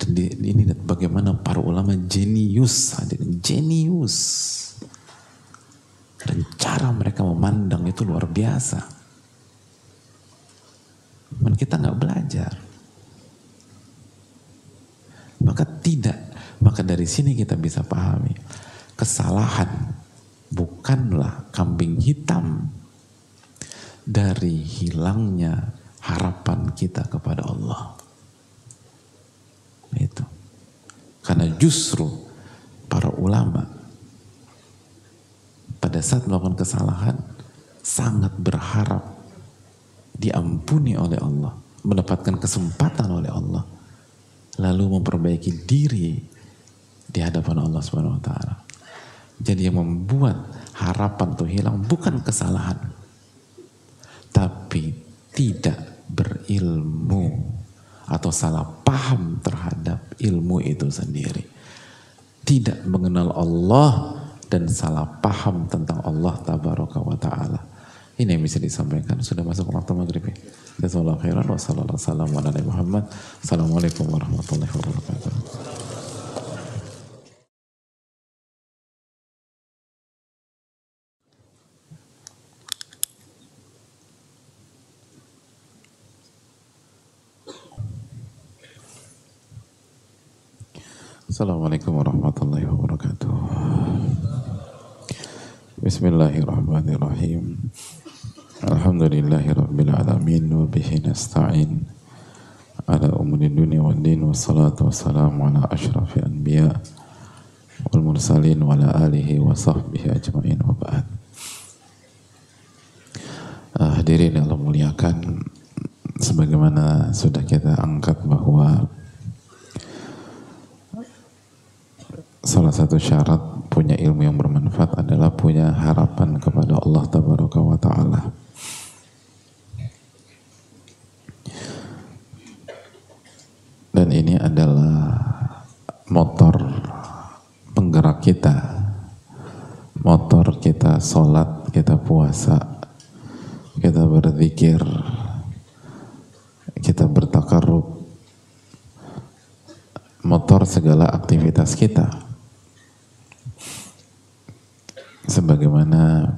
Dan di, ini bagaimana para ulama jenius, jenius. Dan cara mereka memandang itu luar biasa. Dan kita nggak belajar. Maka tidak, dari sini kita bisa pahami kesalahan bukanlah kambing hitam dari hilangnya harapan kita kepada Allah. Itu. Karena justru para ulama pada saat melakukan kesalahan sangat berharap diampuni oleh Allah, mendapatkan kesempatan oleh Allah, lalu memperbaiki diri di hadapan Allah Subhanahu wa taala. Jadi yang membuat harapan itu hilang bukan kesalahan, tapi tidak berilmu atau salah paham terhadap ilmu itu sendiri. Tidak mengenal Allah dan salah paham tentang Allah tabaraka wa ta'ala. Ini yang bisa disampaikan. Sudah masuk waktu maghrib ya. Jazakallahu khairan wa sallallahu alaihi wa ala Muhammad. Assalamualaikum warahmatullahi wabarakatuh. Assalamualaikum warahmatullahi wabarakatuh. Bismillahirrahmanirrahim. Alhamdulillahi rabbil alamin wa bihi nasta'in ala umuri dunia wal din wa salatu wassalamu ala ashrafi anbiya wal mursalin wa ala alihi wa sahbihi ajma'in wa ba'd. Uh, hadirin yang muliakan sebagaimana sudah kita angkat bahwa salah satu syarat punya ilmu yang bermanfaat adalah punya harapan kepada Allah tabaraka wa taala. Dan ini adalah motor penggerak kita. Motor kita sholat, kita puasa, kita berzikir, kita bertakarub, motor segala aktivitas kita sebagaimana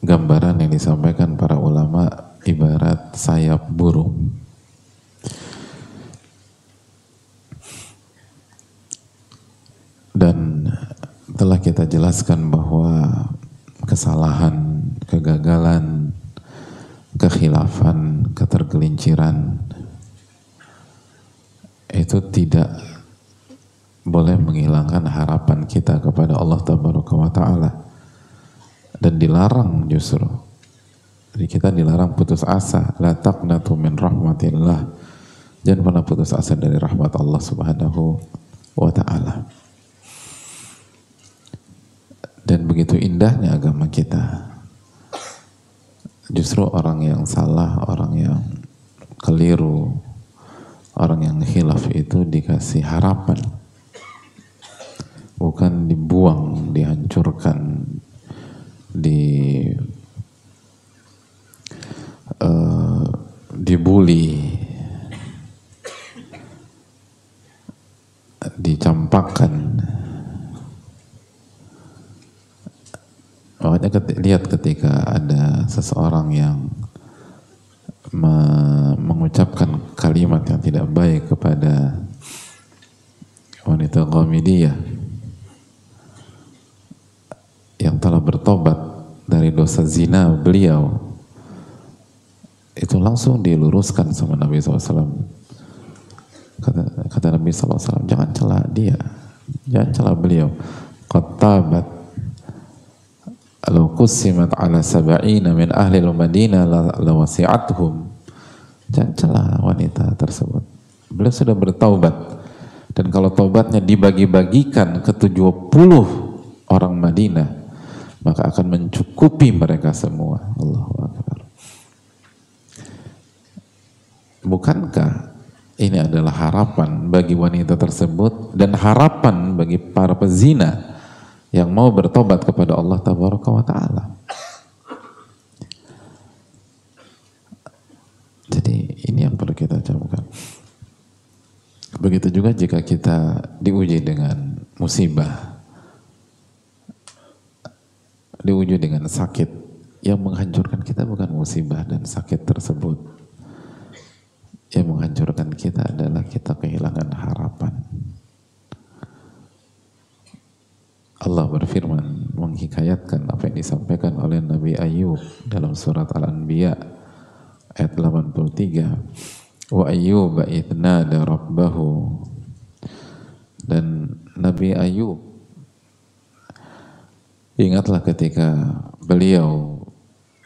gambaran yang disampaikan para ulama ibarat sayap burung. Dan telah kita jelaskan bahwa kesalahan, kegagalan, kekhilafan, ketergelinciran itu tidak boleh menghilangkan harapan kita kepada Allah Tabaraka wa taala dan dilarang justru. Jadi kita dilarang putus asa, la taqnatu min rahmatillah. Jangan pernah putus asa dari rahmat Allah Subhanahu wa taala. Dan begitu indahnya agama kita. Justru orang yang salah, orang yang keliru, orang yang khilaf itu dikasih harapan bukan dibuang, dihancurkan, di uh, dibully, dicampakkan. Makanya lihat ketika ada seseorang yang me mengucapkan kalimat yang tidak baik kepada wanita Ghamidiyah yang telah bertobat dari dosa zina beliau itu langsung diluruskan sama Nabi SAW kata, kata Nabi SAW jangan celah dia jangan celah beliau. Qattabat law qusimat ala sab'ina min ahli al-madinah lawasi'atuhum jangan celah wanita tersebut. Beliau sudah bertaubat. Dan kalau taubatnya dibagi-bagikan ke 70 orang Madinah maka akan mencukupi mereka semua. Allahu Akbar. Bukankah ini adalah harapan bagi wanita tersebut dan harapan bagi para pezina yang mau bertobat kepada Allah Tabaraka wa Ta'ala. Jadi ini yang perlu kita camkan. Begitu juga jika kita diuji dengan musibah, diuji dengan sakit yang menghancurkan kita bukan musibah dan sakit tersebut. Yang menghancurkan kita adalah kita kehilangan harapan. Allah berfirman menghikayatkan apa yang disampaikan oleh Nabi Ayub dalam surat Al-Anbiya ayat 83 wa ayyub idnada rabbahu. Dan Nabi Ayub ingatlah ketika beliau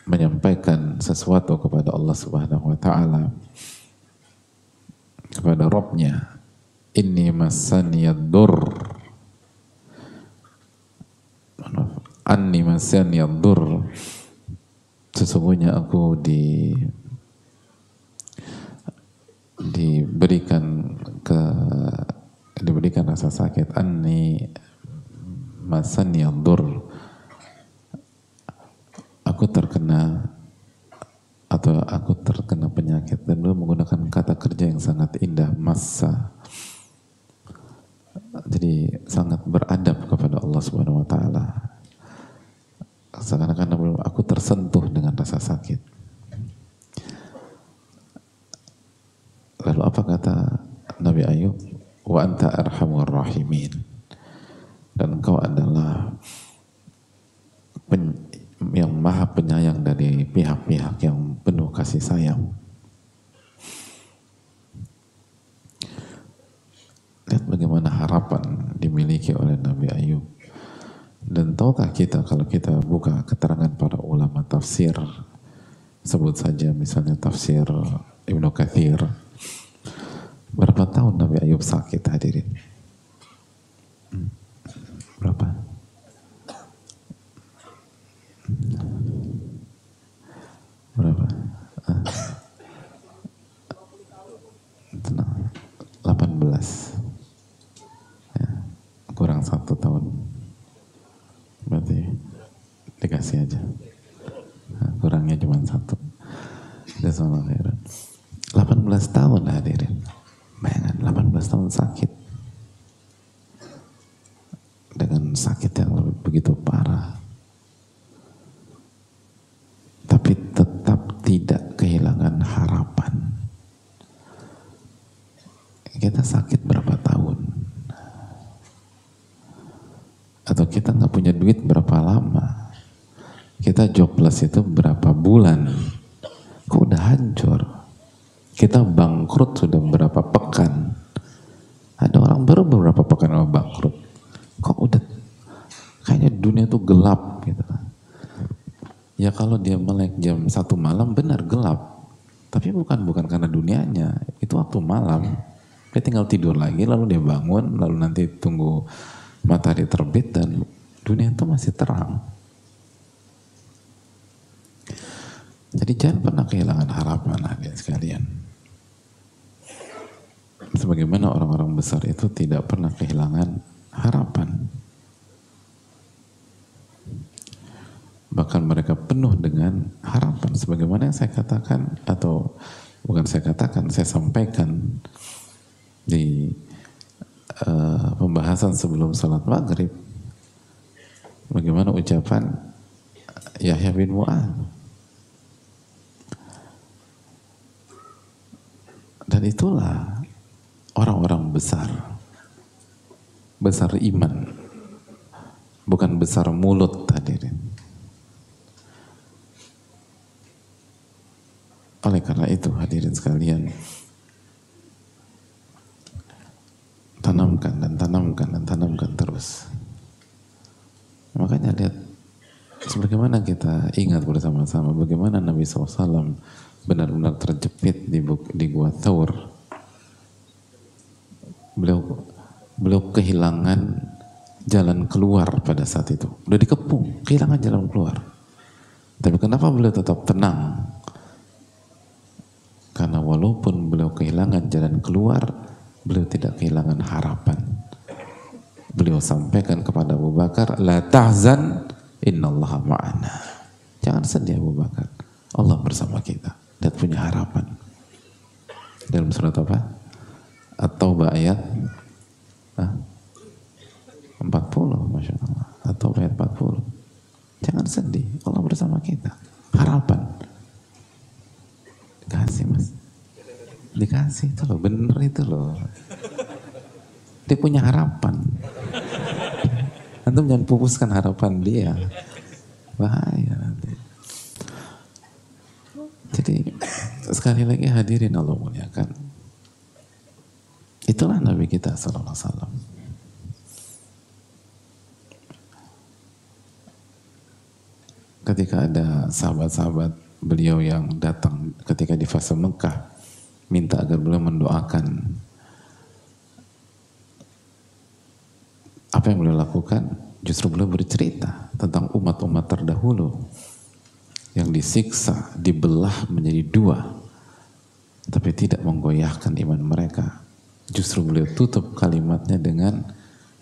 menyampaikan sesuatu kepada Allah Subhanahu wa taala kepada Robnya inni masaniyad dur anni masaniyad dur sesungguhnya aku di diberikan ke diberikan rasa sakit. Anni masaniyad dur aku terkena atau aku terkena penyakit dan beliau menggunakan kata kerja yang sangat indah masa jadi sangat beradab kepada Allah Subhanahu wa taala. Seakan-akan aku tersentuh dengan rasa sakit. Lalu apa kata Nabi Ayub? Wa anta arhamur rahimin. Dan engkau adalah yang maha penyayang dari pihak-pihak yang penuh kasih sayang. Lihat bagaimana harapan dimiliki oleh Nabi Ayub. Dan tahukah kita kalau kita buka keterangan para ulama tafsir, sebut saja misalnya tafsir Ibnu Kathir, berapa tahun Nabi Ayub sakit hadirin? Hmm. Berapa? Berapa? Ah. 18 ya, kurang satu tahun. Berarti dikasih aja. Nah, kurangnya cuma satu. Jazakallah khairan 18 tahun hadirin. Bayangkan 18 tahun sakit. Dengan sakit yang lebih begitu parah tapi tetap tidak kehilangan harapan. Kita sakit berapa tahun? Atau kita nggak punya duit berapa lama? Kita jobless itu berapa bulan? Kok udah hancur? Kita bangkrut sudah berapa pekan? Ada orang baru beberapa pekan mau bangkrut. Kok udah kayaknya dunia tuh gelap gitu. Ya kalau dia melek jam satu malam benar gelap. Tapi bukan bukan karena dunianya. Itu waktu malam. Dia tinggal tidur lagi lalu dia bangun lalu nanti tunggu matahari terbit dan dunia itu masih terang. Jadi jangan pernah kehilangan harapan hadirin sekalian. Sebagaimana orang-orang besar itu tidak pernah kehilangan harapan. Bahkan mereka penuh dengan harapan. Sebagaimana yang saya katakan atau bukan saya katakan saya sampaikan di uh, pembahasan sebelum salat maghrib. Bagaimana ucapan Yahya bin Mu'ad dan itulah orang-orang besar. Besar iman. Bukan besar mulut hadirin Oleh karena itu hadirin sekalian tanamkan dan tanamkan dan tanamkan terus. Makanya lihat sebagaimana kita ingat bersama-sama bagaimana Nabi SAW benar-benar terjepit di, di gua Thawr. Beliau beliau kehilangan jalan keluar pada saat itu. Udah dikepung, kehilangan jalan keluar. Tapi kenapa beliau tetap tenang? Karena walaupun beliau kehilangan jalan keluar, beliau tidak kehilangan harapan. Beliau sampaikan kepada Abu Bakar, La tahzan innallaha ma'ana. Jangan sedih Abu Bakar. Allah bersama kita dan punya harapan. Dalam surat apa? At-Taubah ayat ah, 40, Masya Allah. Atau ayat 40. Jangan sedih, Allah bersama kita. Harapan. Dikasih mas. Dikasih itu loh, bener itu loh. Dia punya harapan. antum jangan pupuskan harapan dia. Bahaya nanti. Jadi sekali lagi hadirin Allah muliakan. Itulah Nabi kita sallallahu alaihi. Ketika ada sahabat-sahabat beliau yang datang ketika di fase Mekah minta agar beliau mendoakan. Apa yang beliau lakukan? Justru beliau bercerita tentang umat-umat terdahulu yang disiksa, dibelah menjadi dua tapi tidak menggoyahkan iman mereka. Justru beliau tutup kalimatnya dengan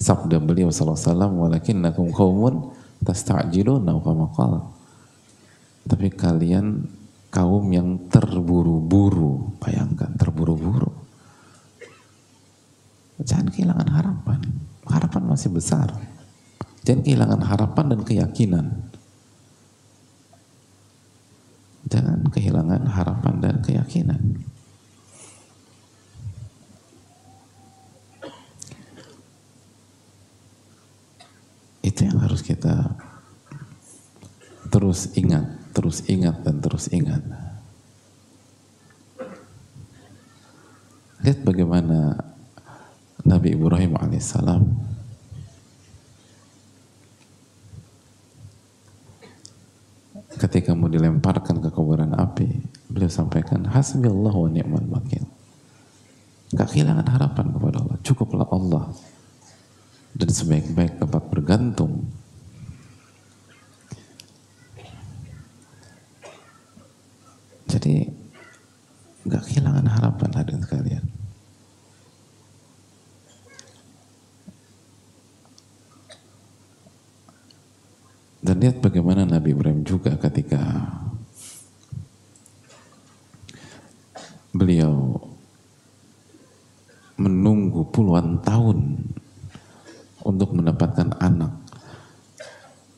sabda beliau wasallam walakinnakum qaumun tasta'jiluna kama tapi kalian kaum yang terburu-buru. Bayangkan terburu-buru. Jangan kehilangan harapan. Harapan masih besar. Jangan kehilangan harapan dan keyakinan. Jangan kehilangan harapan dan keyakinan. Itu yang harus kita terus ingat, terus ingat dan terus ingat. Lihat bagaimana Nabi Ibrahim alaihissalam ketika mau dilemparkan ke kuburan api, beliau sampaikan hasbi Allah wa ni'mal wakil. Gak kehilangan harapan kepada Allah, cukuplah Allah dan sebaik-baik tempat bergantung jadi nggak kehilangan harapan hadirin sekalian dan lihat bagaimana Nabi Ibrahim juga ketika beliau menunggu puluhan tahun untuk mendapatkan anak.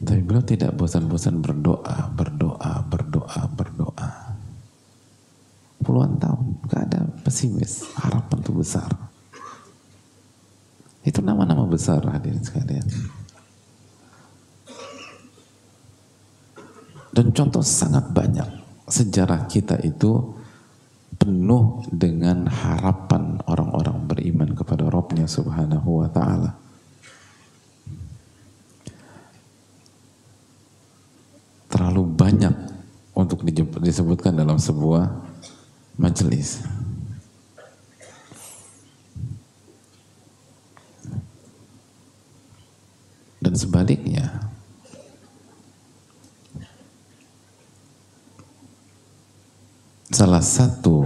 Tapi beliau tidak bosan-bosan berdoa, berdoa, berdoa, berdoa. Puluhan tahun, gak ada pesimis, harapan itu besar. Itu nama-nama besar hadirin sekalian. Dan contoh sangat banyak sejarah kita itu penuh dengan harapan orang-orang beriman kepada Rabbnya subhanahu wa ta'ala. terlalu banyak untuk disebutkan dalam sebuah majelis. Dan sebaliknya, salah satu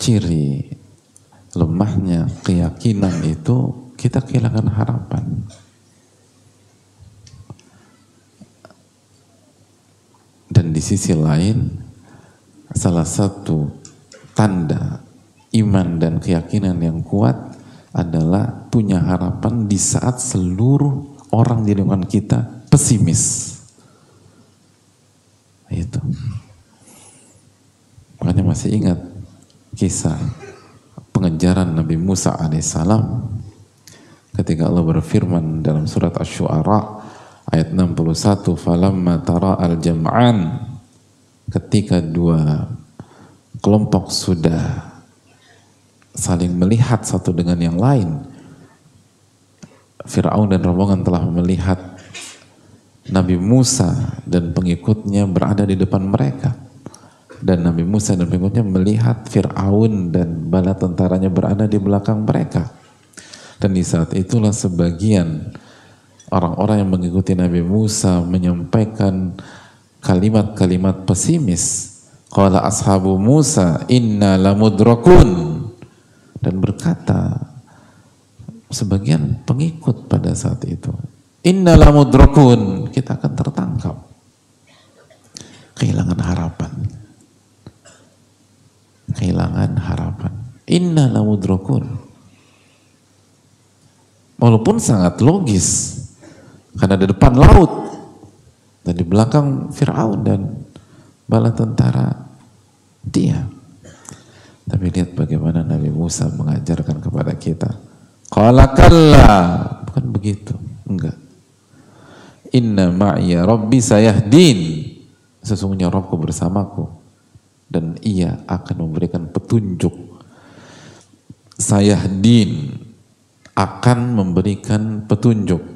ciri lemahnya keyakinan itu kita kehilangan harapan. Dan di sisi lain, salah satu tanda iman dan keyakinan yang kuat adalah punya harapan di saat seluruh orang di lingkungan kita pesimis. Itu. Makanya masih ingat kisah pengejaran Nabi Musa alaihissalam ketika Allah berfirman dalam surat Asy-Syu'ara ayat 61 falamma tara al-jam'an ketika dua kelompok sudah saling melihat satu dengan yang lain Fir'aun dan rombongan telah melihat Nabi Musa dan pengikutnya berada di depan mereka. Dan Nabi Musa dan pengikutnya melihat Fir'aun dan bala tentaranya berada di belakang mereka. Dan di saat itulah sebagian orang-orang yang mengikuti Nabi Musa menyampaikan kalimat-kalimat pesimis. Qala ashabu Musa inna lamudrakun. Dan berkata sebagian pengikut pada saat itu inna lamudrakun. Kita akan tertangkap. Kehilangan harapan. Kehilangan harapan. Inna lamudrakun. Walaupun sangat logis karena di depan laut dan di belakang Fir'aun dan bala tentara dia. Tapi lihat bagaimana Nabi Musa mengajarkan kepada kita. Qala. Bukan begitu. Enggak. Inna ma'iya rabbi sayahdin. Sesungguhnya Rabbku bersamaku. Dan ia akan memberikan petunjuk. Sayahdin akan memberikan petunjuk.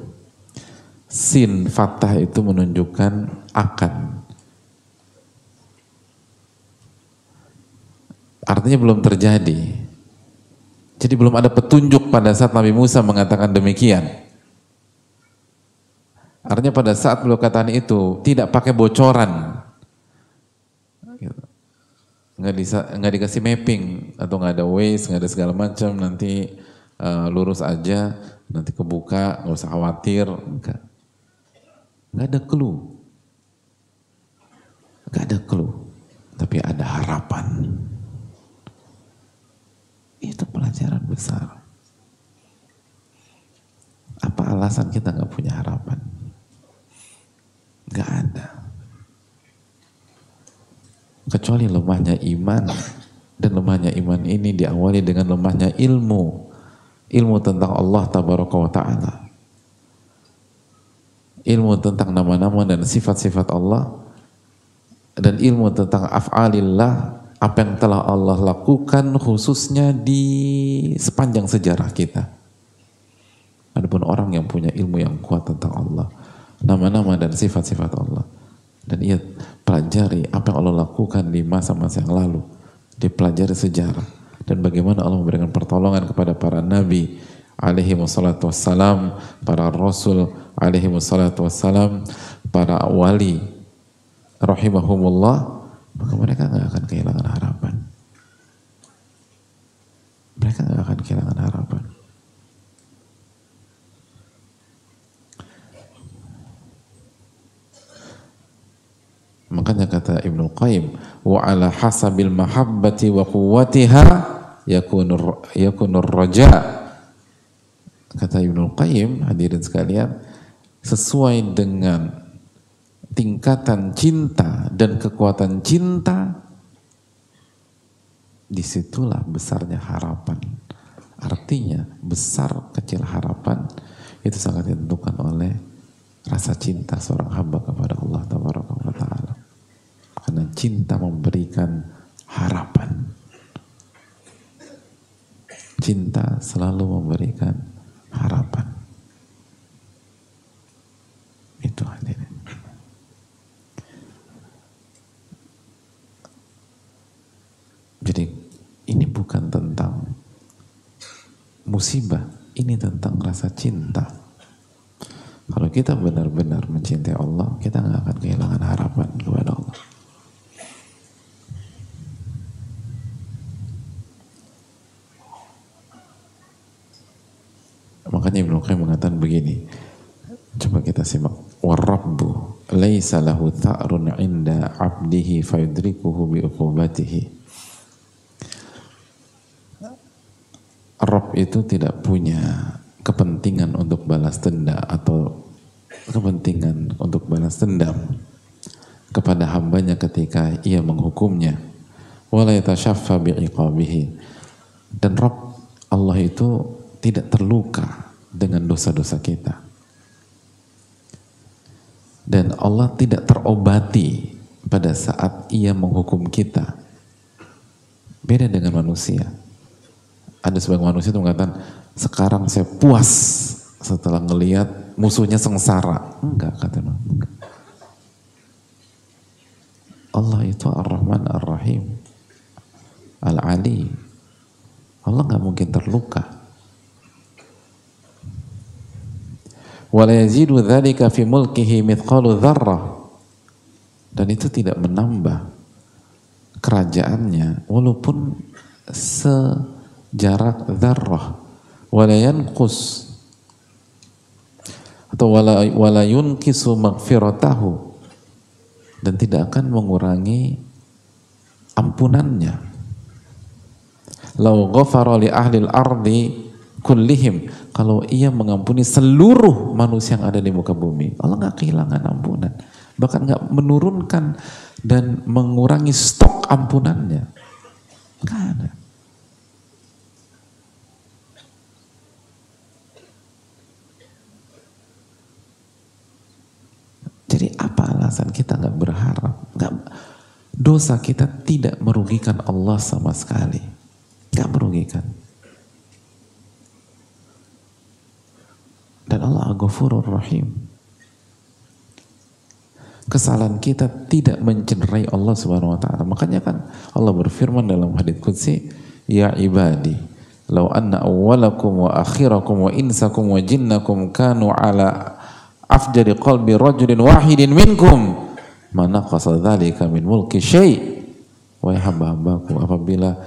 Sin fathah itu menunjukkan akan. Artinya belum terjadi. Jadi belum ada petunjuk pada saat Nabi Musa mengatakan demikian. Artinya pada saat beliau katakan itu tidak pakai bocoran. Nggak, disa, nggak dikasih mapping atau nggak ada waste, nggak ada segala macam nanti uh, lurus aja, nanti kebuka, nggak usah khawatir, enggak. Nggak ada clue. Nggak ada clue. Tapi ada harapan. Itu pelajaran besar. Apa alasan kita nggak punya harapan? Gak ada. Kecuali lemahnya iman. Dan lemahnya iman ini diawali dengan lemahnya ilmu. Ilmu tentang Allah tabaraka wa ta'ala. Ilmu tentang nama-nama dan sifat-sifat Allah. Dan ilmu tentang af'alillah. Apa yang telah Allah lakukan khususnya di sepanjang sejarah kita. Adapun orang yang punya ilmu yang kuat tentang Allah nama-nama dan sifat-sifat Allah. Dan ia pelajari apa yang Allah lakukan di masa-masa yang lalu. Dipelajari sejarah. Dan bagaimana Allah memberikan pertolongan kepada para nabi alaihi wassalatu wassalam, para rasul alaihi wassalatu wassalam, para wali rahimahumullah, maka mereka nggak akan kehilangan harapan. Mereka nggak akan kehilangan harapan. Makanya kata Ibnu Qayyim, wa ala hasabil mahabbati wa quwwatiha yakunur yakunur raja. Kata Ibnu Qayyim, hadirin sekalian, sesuai dengan tingkatan cinta dan kekuatan cinta, di situlah besarnya harapan. Artinya besar kecil harapan itu sangat ditentukan oleh rasa cinta seorang hamba kepada Allah Taala. Karena cinta memberikan harapan. Cinta selalu memberikan harapan. Itu hadirin. Jadi ini bukan tentang musibah, ini tentang rasa cinta. Kalau kita benar-benar mencintai Allah, kita nggak akan kehilangan harapan kepada Allah. Makanya Ibnu Qayyim mengatakan begini. Coba kita simak. Warabbu laisa lahu tha'run 'inda 'abdihi fayudrikuhu bi uqubatihi. Rob itu tidak punya kepentingan untuk balas dendam atau kepentingan untuk balas dendam kepada hambanya ketika ia menghukumnya dan Rob Allah itu tidak terluka dengan dosa-dosa kita. Dan Allah tidak terobati pada saat ia menghukum kita. Beda dengan manusia. Ada sebagian manusia itu mengatakan, sekarang saya puas setelah ngelihat musuhnya sengsara. Enggak, kata. Allah itu Ar-Rahman Ar-Rahim. Al-Ali. Allah nggak mungkin terluka. Wala yazidu dzalika fi mulkihi mithqalu dzarrah. Dan itu tidak menambah kerajaannya walaupun sejarak dzarrah. Wala yanqus atau wala, wala yunkisu maghfiratahu. Dan tidak akan mengurangi ampunannya. Lau ghafara li ahli al-ardi kullihim. Kalau ia mengampuni seluruh manusia yang ada di muka bumi Allah nggak kehilangan ampunan. Bahkan nggak menurunkan dan mengurangi stok ampunannya. Nggak jadi apa alasan kita nggak berharap? Nggak dosa kita tidak merugikan Allah sama sekali. Ghafurur Rahim. Kesalahan kita tidak mencederai Allah Subhanahu wa taala. Makanya kan Allah berfirman dalam hadits qudsi, "Ya ibadi, law anna awwalakum wa akhirakum wa insakum wa jinnakum kanu ala afjari qalbi rajulin wahidin minkum, mana qasa dzalika min mulki syai." Wahai hamba-hambaku, apabila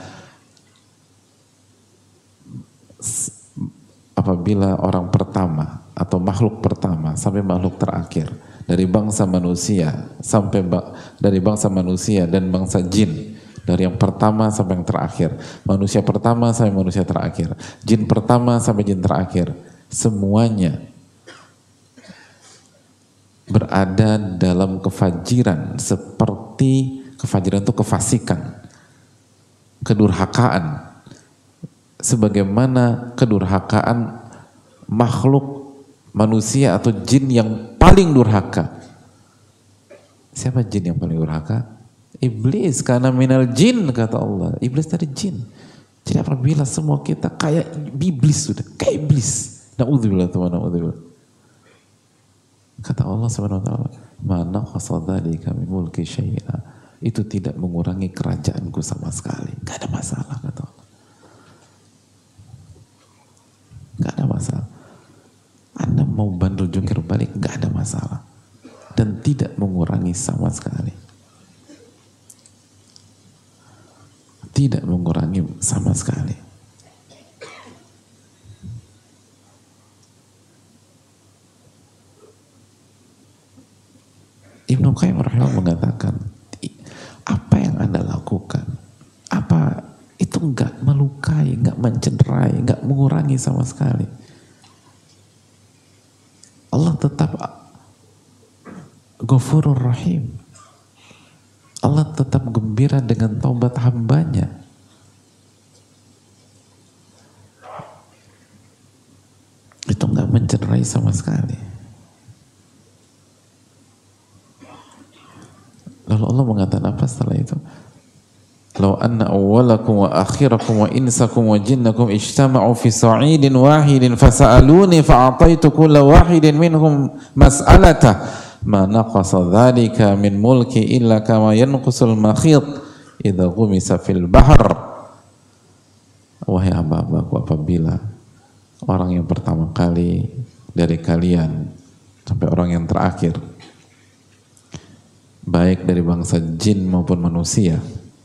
apabila orang pertama atau makhluk pertama sampai makhluk terakhir. Dari bangsa manusia sampai ba dari bangsa manusia dan bangsa jin. Dari yang pertama sampai yang terakhir. Manusia pertama sampai manusia terakhir. Jin pertama sampai jin terakhir. Semuanya berada dalam kefajiran seperti kefajiran itu kefasikan kedurhakaan. Sebagaimana kedurhakaan makhluk manusia atau jin yang paling durhaka. Siapa jin yang paling durhaka? Iblis karena minal jin kata Allah. Iblis dari jin. Jadi apabila semua kita kayak iblis sudah, kayak iblis. Nauzubillah tuh nauzubillah. Kata Allah Subhanahu wa taala, "Mana qasadalika min mulki syai'a." Itu tidak mengurangi kerajaanku sama sekali. Gak ada masalah kata Allah. Gak ada masalah. Anda mau bandel jungkir balik gak ada masalah. Dan tidak mengurangi sama sekali. Tidak mengurangi sama sekali. Ibnu Qayyim rahimahullah mengatakan, apa yang Anda lakukan, apa itu enggak melukai, enggak mencederai, enggak mengurangi sama sekali. Allah tetap Ghafurur Rahim. Allah tetap gembira dengan taubat hambanya. Itu enggak mencederai sama sekali. Lalu Allah mengatakan apa setelah itu? Lau anna awwalakum wa akhirakum wa insakum wa jinnakum ijtama'u fi sa'idin wahidin fasa'aluni fa'ataitu kulla wahidin minhum mas'alata ma naqasa dhalika min mulki illa kama yanqusul makhit idha gumisa fil bahr. Wahai hamba-hambaku apabila orang yang pertama kali dari kalian sampai orang yang terakhir baik dari bangsa jin maupun manusia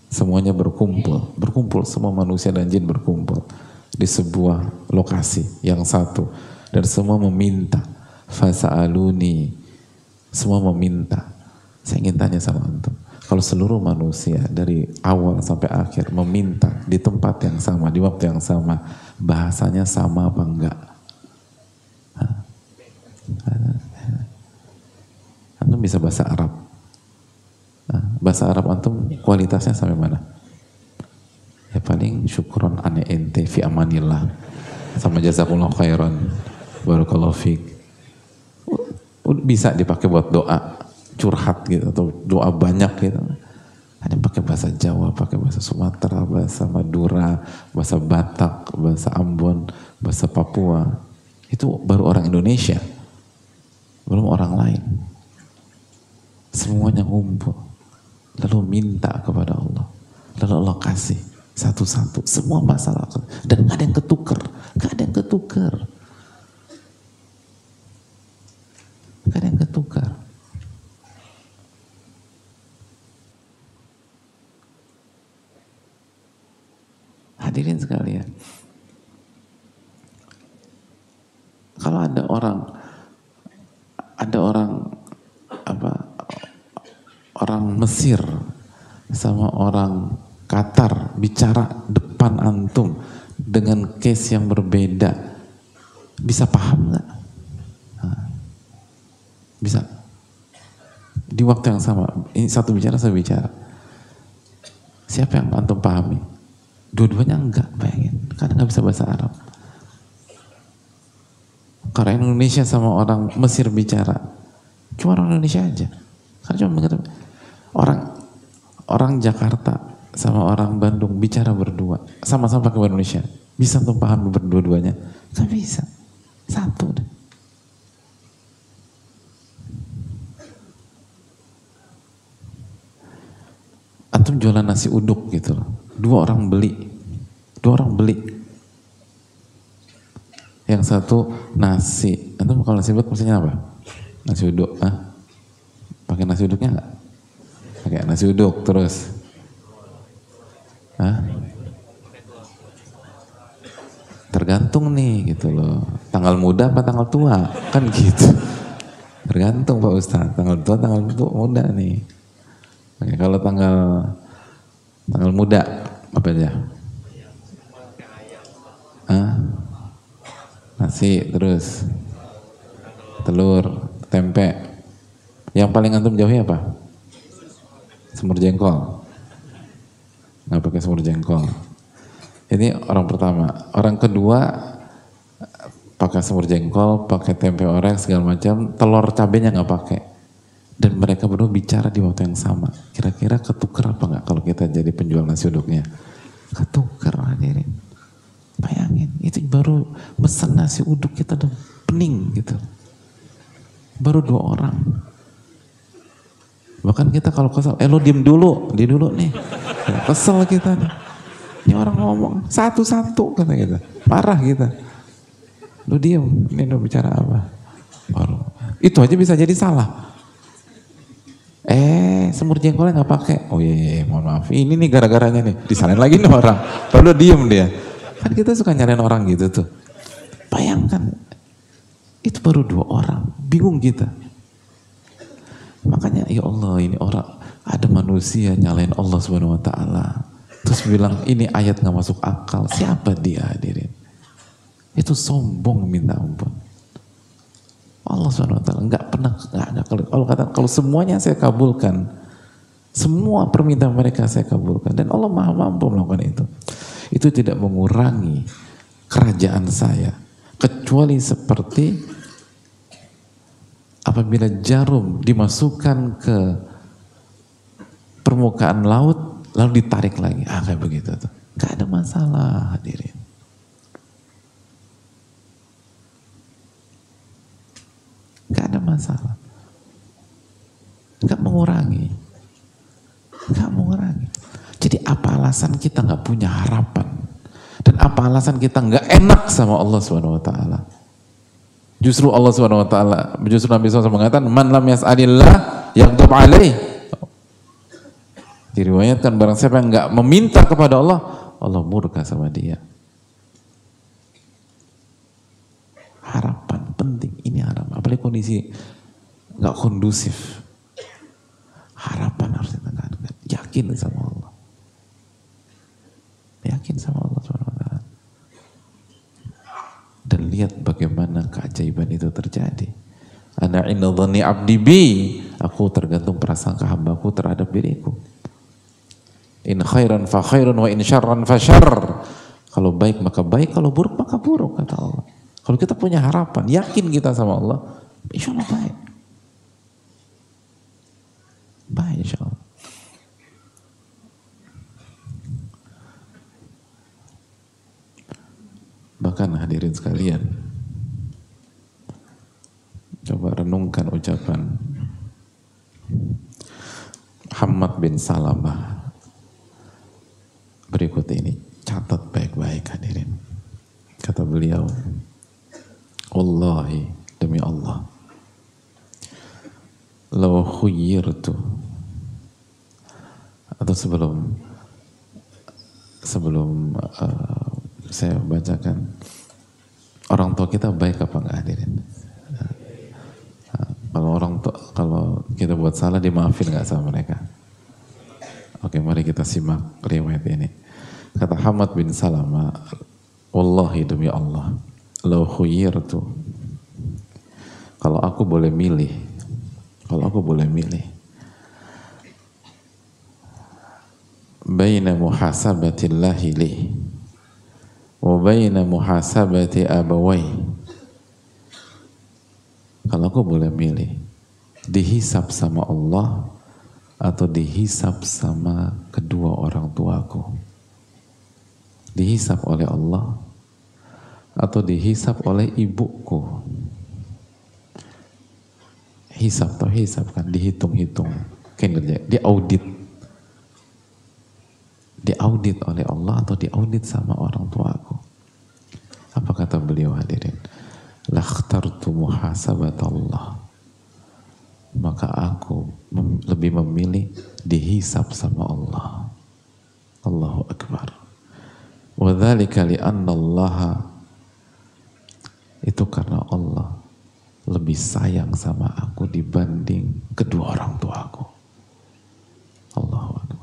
semuanya berkumpul. Berkumpul semua manusia dan jin berkumpul di sebuah lokasi yang satu. Dan semua meminta fasa'aluni semua meminta. Saya ingin tanya sama antum kalau seluruh manusia dari awal sampai akhir meminta di tempat yang sama di waktu yang sama bahasanya sama apa enggak? Antum bisa bahasa Arab Nah, bahasa Arab antum kualitasnya sampai mana? Ya paling syukuron ane ente fi amanillah. Sama jazakumullah khairan. Barakallahu fiq. Bisa dipakai buat doa curhat gitu atau doa banyak gitu. Ada yang pakai bahasa Jawa, pakai bahasa Sumatera, bahasa Madura, bahasa Batak, bahasa Ambon, bahasa Papua. Itu baru orang Indonesia. Belum orang lain. Semuanya ngumpul lalu minta kepada Allah. Lalu Allah kasih satu-satu semua masalah dan gak ada yang ketukar gak ada yang ketukar gak ada yang ketukar hadirin sekalian. Kalau ada orang ada orang apa orang Mesir sama orang Qatar bicara depan antum dengan case yang berbeda bisa paham nggak? Bisa. Di waktu yang sama, ini satu bicara, satu bicara. Siapa yang antum pahami? Dua-duanya enggak, bayangin. Karena nggak bisa bahasa Arab. Kalau Indonesia sama orang Mesir bicara, cuma orang Indonesia aja Kan cuma mengerti. Orang orang Jakarta sama orang Bandung bicara berdua, sama-sama pakai bahasa Indonesia. Bisa tuh paham berdua-duanya? Gak bisa. Satu deh. Antum jualan nasi uduk gitu loh. Dua orang beli. Dua orang beli. Yang satu nasi. Antum kalau nasi uduk maksudnya apa? Nasi uduk. Ah? Pakai nasi uduknya enggak? Pakai nasi uduk terus. Hah? Tergantung nih gitu loh. Tanggal muda apa tanggal tua? Kan gitu. Tergantung Pak Ustadz. Tanggal tua, tanggal tua muda nih. Oke, kalau tanggal tanggal muda apa aja? Hah? Nasi terus telur, tempe. Yang paling antum jauhi apa? Semur jengkol. Nggak pakai semur jengkol. Ini orang pertama. Orang kedua pakai semur jengkol, pakai tempe orek segala macam, telur cabenya nggak pakai. Dan mereka berdua bicara di waktu yang sama. Kira-kira ketukar apa nggak kalau kita jadi penjual nasi uduknya? Ketukar hadirin. Bayangin, itu baru pesan nasi uduk kita udah pening gitu. Baru dua orang. Bahkan kita kalau kesel, eh lo diem dulu, di dulu nih. Kesel kita nih. Ini orang ngomong satu-satu kata kita. Parah kita. Lu diem, ini udah bicara apa? Baru. Itu aja bisa jadi salah. Eh, semur jengkolnya nggak pakai. Oh iya, iya, iya, mohon maaf. Ini nih gara-garanya nih. Disalahin lagi nih orang. Baru diem dia. Kan kita suka nyalain orang gitu tuh. Bayangkan. Itu baru dua orang. Bingung kita. Makanya ya Allah ini orang ada manusia nyalain Allah Subhanahu wa taala. Terus bilang ini ayat nggak masuk akal. Siapa dia hadirin? Itu sombong minta ampun. Allah Subhanahu wa taala nggak pernah nggak ada kalau kalau kata kalau semuanya saya kabulkan semua permintaan mereka saya kabulkan dan Allah Maha mampu melakukan itu. Itu tidak mengurangi kerajaan saya kecuali seperti apabila jarum dimasukkan ke permukaan laut lalu ditarik lagi. Ah kayak begitu tuh. Gak ada masalah hadirin. Gak ada masalah. Gak mengurangi. Gak mengurangi. Jadi apa alasan kita gak punya harapan? Dan apa alasan kita gak enak sama Allah Subhanahu Wa Taala? Justru Allah Subhanahu Wa Taala, justru Nabi SAW mengatakan, "Man lam yas'alillah yaghdab alaih." Diriwayatkan barang siapa yang nggak meminta kepada Allah, Allah murka sama dia. Harapan penting, ini harapan. Apalagi kondisi nggak kondusif. Harapan harus ditekankan. Yakin sama Allah. Yakin sama Allah SWT. Dan lihat bagaimana keajaiban itu terjadi. Ana inna dhanni abdi bi. Aku tergantung prasangka hambaku terhadap diriku. In khairan fa khairun wa in syarran fa syarr. Kalau baik maka baik, kalau buruk maka buruk kata Allah. Kalau kita punya harapan, yakin kita sama Allah, insya Allah baik. Baik insya Allah. Bahkan hadirin sekalian, coba renungkan ucapan Muhammad bin Salamah berikut ini. Catat baik-baik hadirin. Kata beliau, Wallahi demi Allah, Lau khuyyirtu atau sebelum sebelum uh, saya bacakan orang tua kita baik apa enggak hadirin? Uh, kalau orang tua kalau kita buat salah dimaafin nggak sama mereka? Oke, mari kita simak riwayat ini. Kata Hamad bin Salama, Wallahi demi Allah, lau khuyyirtu. Kalau aku boleh milih, kalau aku boleh milih, baina muhasabatillahi li baina muhasabati abawai. Kalau aku boleh milih dihisap sama Allah atau dihisap sama kedua orang tuaku dihisap oleh Allah atau dihisap oleh ibuku? Hisap atau hisap kan dihitung-hitung. Kinerja diaudit diaudit oleh Allah atau diaudit sama orang tuaku apa kata beliau hadirin lakhtartu muhasabat Allah maka aku mem lebih memilih dihisap sama Allah. Allahu Akbar. Wadhalika li'anna Allah itu karena Allah lebih sayang sama aku dibanding kedua orang tuaku. Allahu Akbar.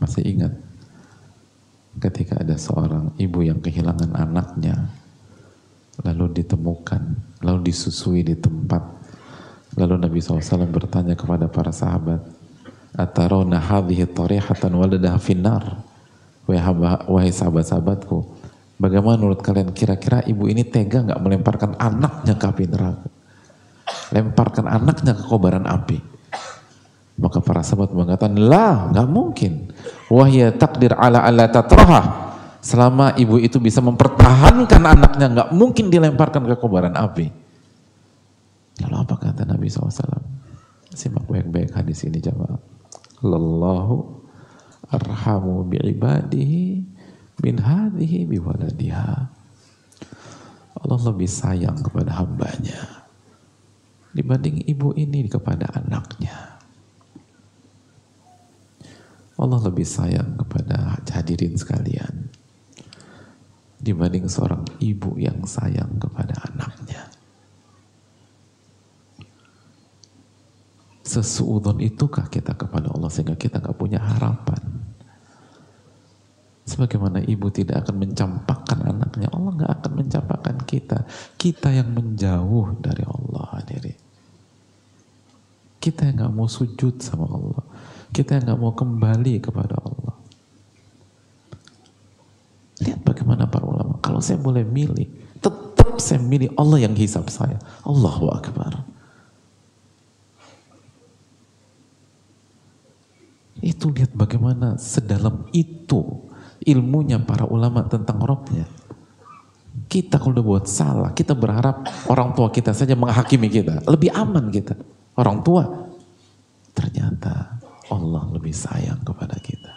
Masih ingat ketika ada seorang ibu yang kehilangan anaknya lalu ditemukan, lalu disusui di tempat. Lalu Nabi SAW bertanya kepada para sahabat, Atarona hadhihi tarihatan waladaha finnar. Wahai sahabat-sahabatku, bagaimana menurut kalian kira-kira ibu ini tega nggak melemparkan anaknya ke api neraka? Lemparkan anaknya ke kobaran api. Maka para sahabat mengatakan, lah nggak mungkin. Wahya takdir ala ala tatraha selama ibu itu bisa mempertahankan anaknya nggak mungkin dilemparkan ke kobaran api. Lalu apa kata Nabi SAW simak baik-baik hadis ini jamaah. Lallahu arhamu bi'ibadihi min hadhihi biwaladiha. Allah lebih sayang kepada hambanya dibanding ibu ini kepada anaknya Allah lebih sayang kepada hadirin sekalian dibanding seorang ibu yang sayang kepada anaknya. Sesuudon itukah kita kepada Allah sehingga kita nggak punya harapan? Sebagaimana ibu tidak akan mencampakkan anaknya, Allah nggak akan mencampakkan kita. Kita yang menjauh dari Allah diri. Kita yang nggak mau sujud sama Allah. Kita nggak mau kembali kepada Allah. Lihat bagaimana para ulama. Kalau saya boleh milih, tetap saya milih Allah yang hisap saya. Allahu Akbar. Itu lihat bagaimana sedalam itu ilmunya para ulama tentang robnya. Kita kalau udah buat salah, kita berharap orang tua kita saja menghakimi kita. Lebih aman kita. Orang tua. Ternyata Allah lebih sayang kepada kita.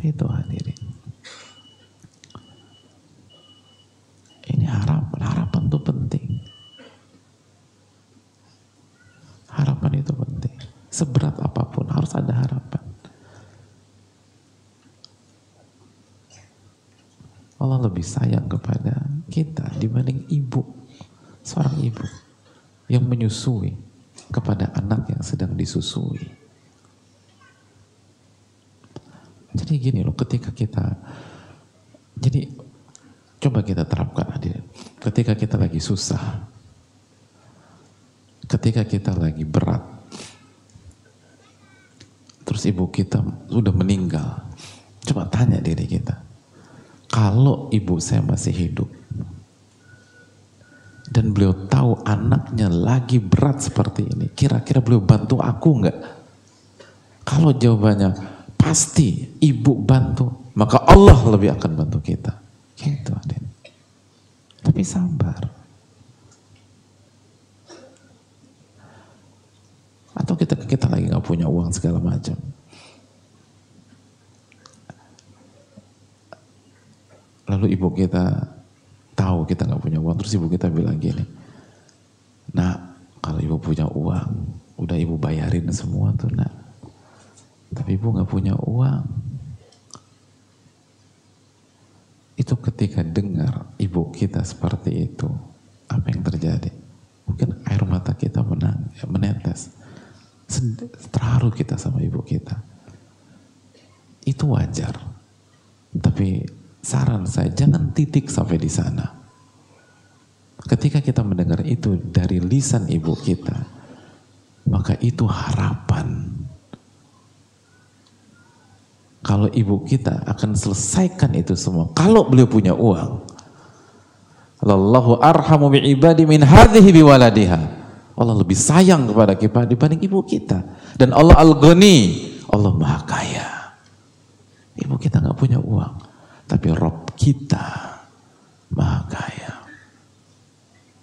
Itu hadirin. Ini harapan, harapan itu penting. Harapan itu penting. Seberat apa pun harus ada harapan. Allah lebih sayang kepada kita dibanding ibu, seorang ibu yang menyusui kepada anak yang sedang disusui. Jadi gini loh, ketika kita, jadi coba kita terapkan hadir. Ketika kita lagi susah, ketika kita lagi berat, terus ibu kita sudah meninggal, coba tanya diri kita, kalau ibu saya masih hidup, dan beliau tahu anaknya lagi berat seperti ini, kira-kira beliau bantu aku nggak? Kalau jawabannya pasti ibu bantu, maka Allah lebih akan bantu kita. Gitu, Adin. Tapi sabar. Atau kita kita lagi nggak punya uang segala macam. Lalu ibu kita tahu kita nggak punya uang, terus ibu kita bilang gini, nah kalau ibu punya uang, udah ibu bayarin semua tuh nak tapi ibu nggak punya uang. Itu ketika dengar ibu kita seperti itu, apa yang terjadi? Mungkin air mata kita menang, ya, menetes. Terharu kita sama ibu kita. Itu wajar. Tapi saran saya jangan titik sampai di sana. Ketika kita mendengar itu dari lisan ibu kita, maka itu harapan kalau ibu kita akan selesaikan itu semua. Kalau beliau punya uang. Lallahu arhamu bi'ibadi min hadhihi. Allah lebih sayang kepada kita dibanding ibu kita. Dan Allah al-ghani, Allah maha kaya. Ibu kita nggak punya uang, tapi Rob kita maha kaya.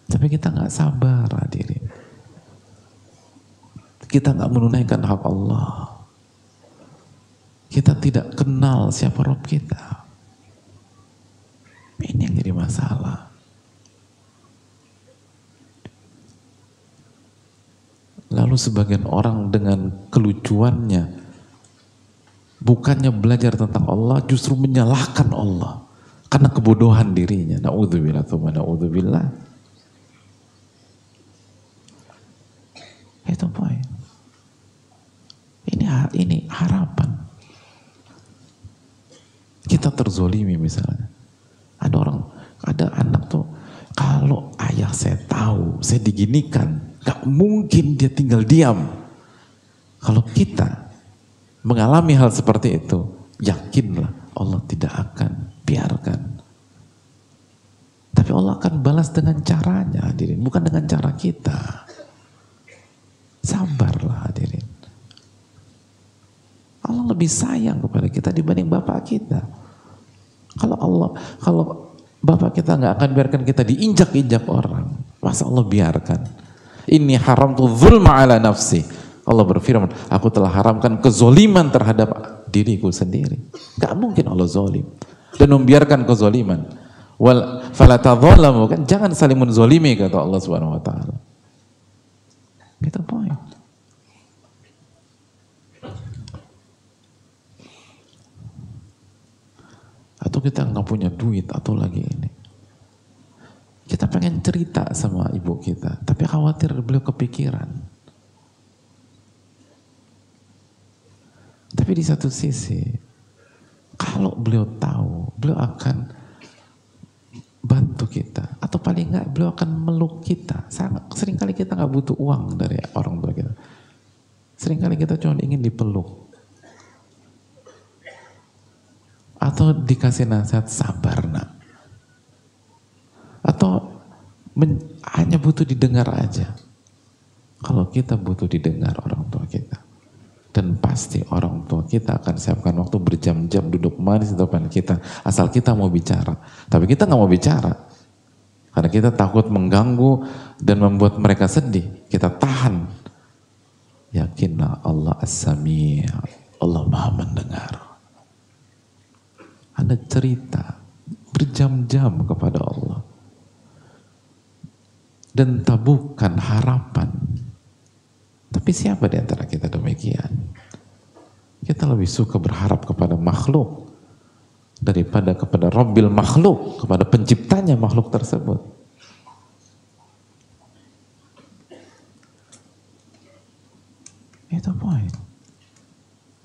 Tapi kita nggak sabar hadirin. Kita nggak menunaikan hak Allah. Kita tidak kenal siapa Rob kita. Ini yang jadi masalah. Lalu sebagian orang dengan kelucuannya bukannya belajar tentang Allah justru menyalahkan Allah karena kebodohan dirinya. Nauzubillah tsumma naudzubillah. Itu poin. Ini ini harapan. Kita terzolimi misalnya. Ada orang, ada anak tuh kalau ayah saya tahu, saya diginikan, Gak mungkin dia tinggal diam. Kalau kita mengalami hal seperti itu, yakinlah Allah tidak akan biarkan. Tapi Allah akan balas dengan caranya hadirin, bukan dengan cara kita. Sabarlah hadirin. Allah lebih sayang kepada kita dibanding bapak kita. Kalau Allah, kalau bapak kita nggak akan biarkan kita diinjak-injak orang, masa Allah biarkan? Ini haram tuh zulma ala nafsi. Allah berfirman, aku telah haramkan kezoliman terhadap diriku sendiri. Gak mungkin Allah zolim. Dan membiarkan kezoliman. Wal falatadzalamu kan jangan saling menzolimi kata Allah Subhanahu wa taala. Itu poin. Atau kita nggak punya duit atau lagi ini. Kita pengen cerita sama ibu kita, tapi khawatir beliau kepikiran. Tapi di satu sisi, kalau beliau tahu, beliau akan bantu kita. Atau paling enggak, beliau akan meluk kita. Seringkali kita nggak butuh uang dari orang tua kita. Seringkali kita cuma ingin dipeluk. Atau dikasih nasihat, sabar nak atau hanya butuh didengar aja. Kalau kita butuh didengar orang tua. Dan pasti orang tua kita akan siapkan waktu berjam-jam duduk manis di depan kita. Asal kita mau bicara. Tapi kita nggak mau bicara. Karena kita takut mengganggu dan membuat mereka sedih. Kita tahan. Yakinlah Allah as-sami' Allah maha mendengar. Anda cerita berjam-jam kepada Allah dan tabukan harapan. Tapi siapa di antara kita demikian? Kita lebih suka berharap kepada makhluk daripada kepada Rabbil makhluk, kepada penciptanya makhluk tersebut. Itu poin.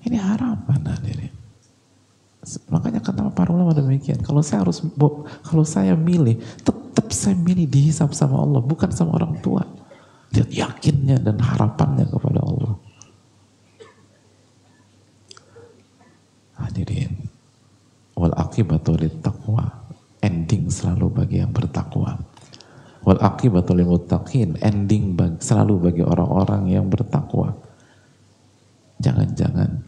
Ini harapan hadirin. Makanya kata para ulama demikian. Kalau saya harus, kalau saya milih, tetap saya milih dihisap sama Allah, bukan sama orang tua. Lihat yakinnya dan harapannya kepada Allah. Hadirin. Wal akibatu taqwa. Ending selalu bagi yang bertakwa. Wal akibatu muttaqin. Ending selalu bagi orang-orang yang bertakwa. Jangan-jangan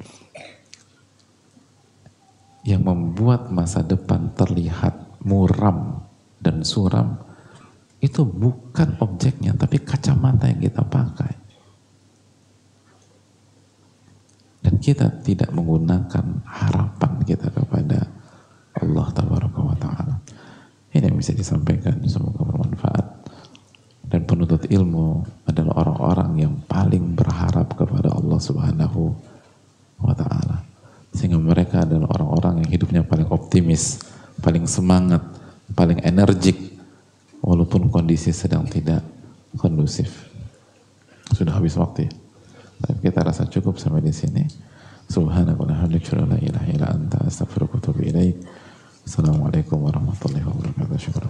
yang membuat masa depan terlihat muram dan suram itu bukan objeknya tapi kacamata yang kita pakai. Dan kita tidak menggunakan harapan kita kepada Allah ta'ala. Ini yang bisa disampaikan semoga bermanfaat. Dan penuntut ilmu adalah orang-orang yang paling berharap kepada Allah subhanahu wa ta'ala. Sehingga mereka adalah orang-orang yang hidupnya paling optimis, paling semangat, paling energik, walaupun kondisi sedang tidak kondusif. Sudah habis waktu ya. Tapi kita rasa cukup sampai di sini. Subhanakallahumma. Assalamualaikum warahmatullahi wabarakatuh. Syukur.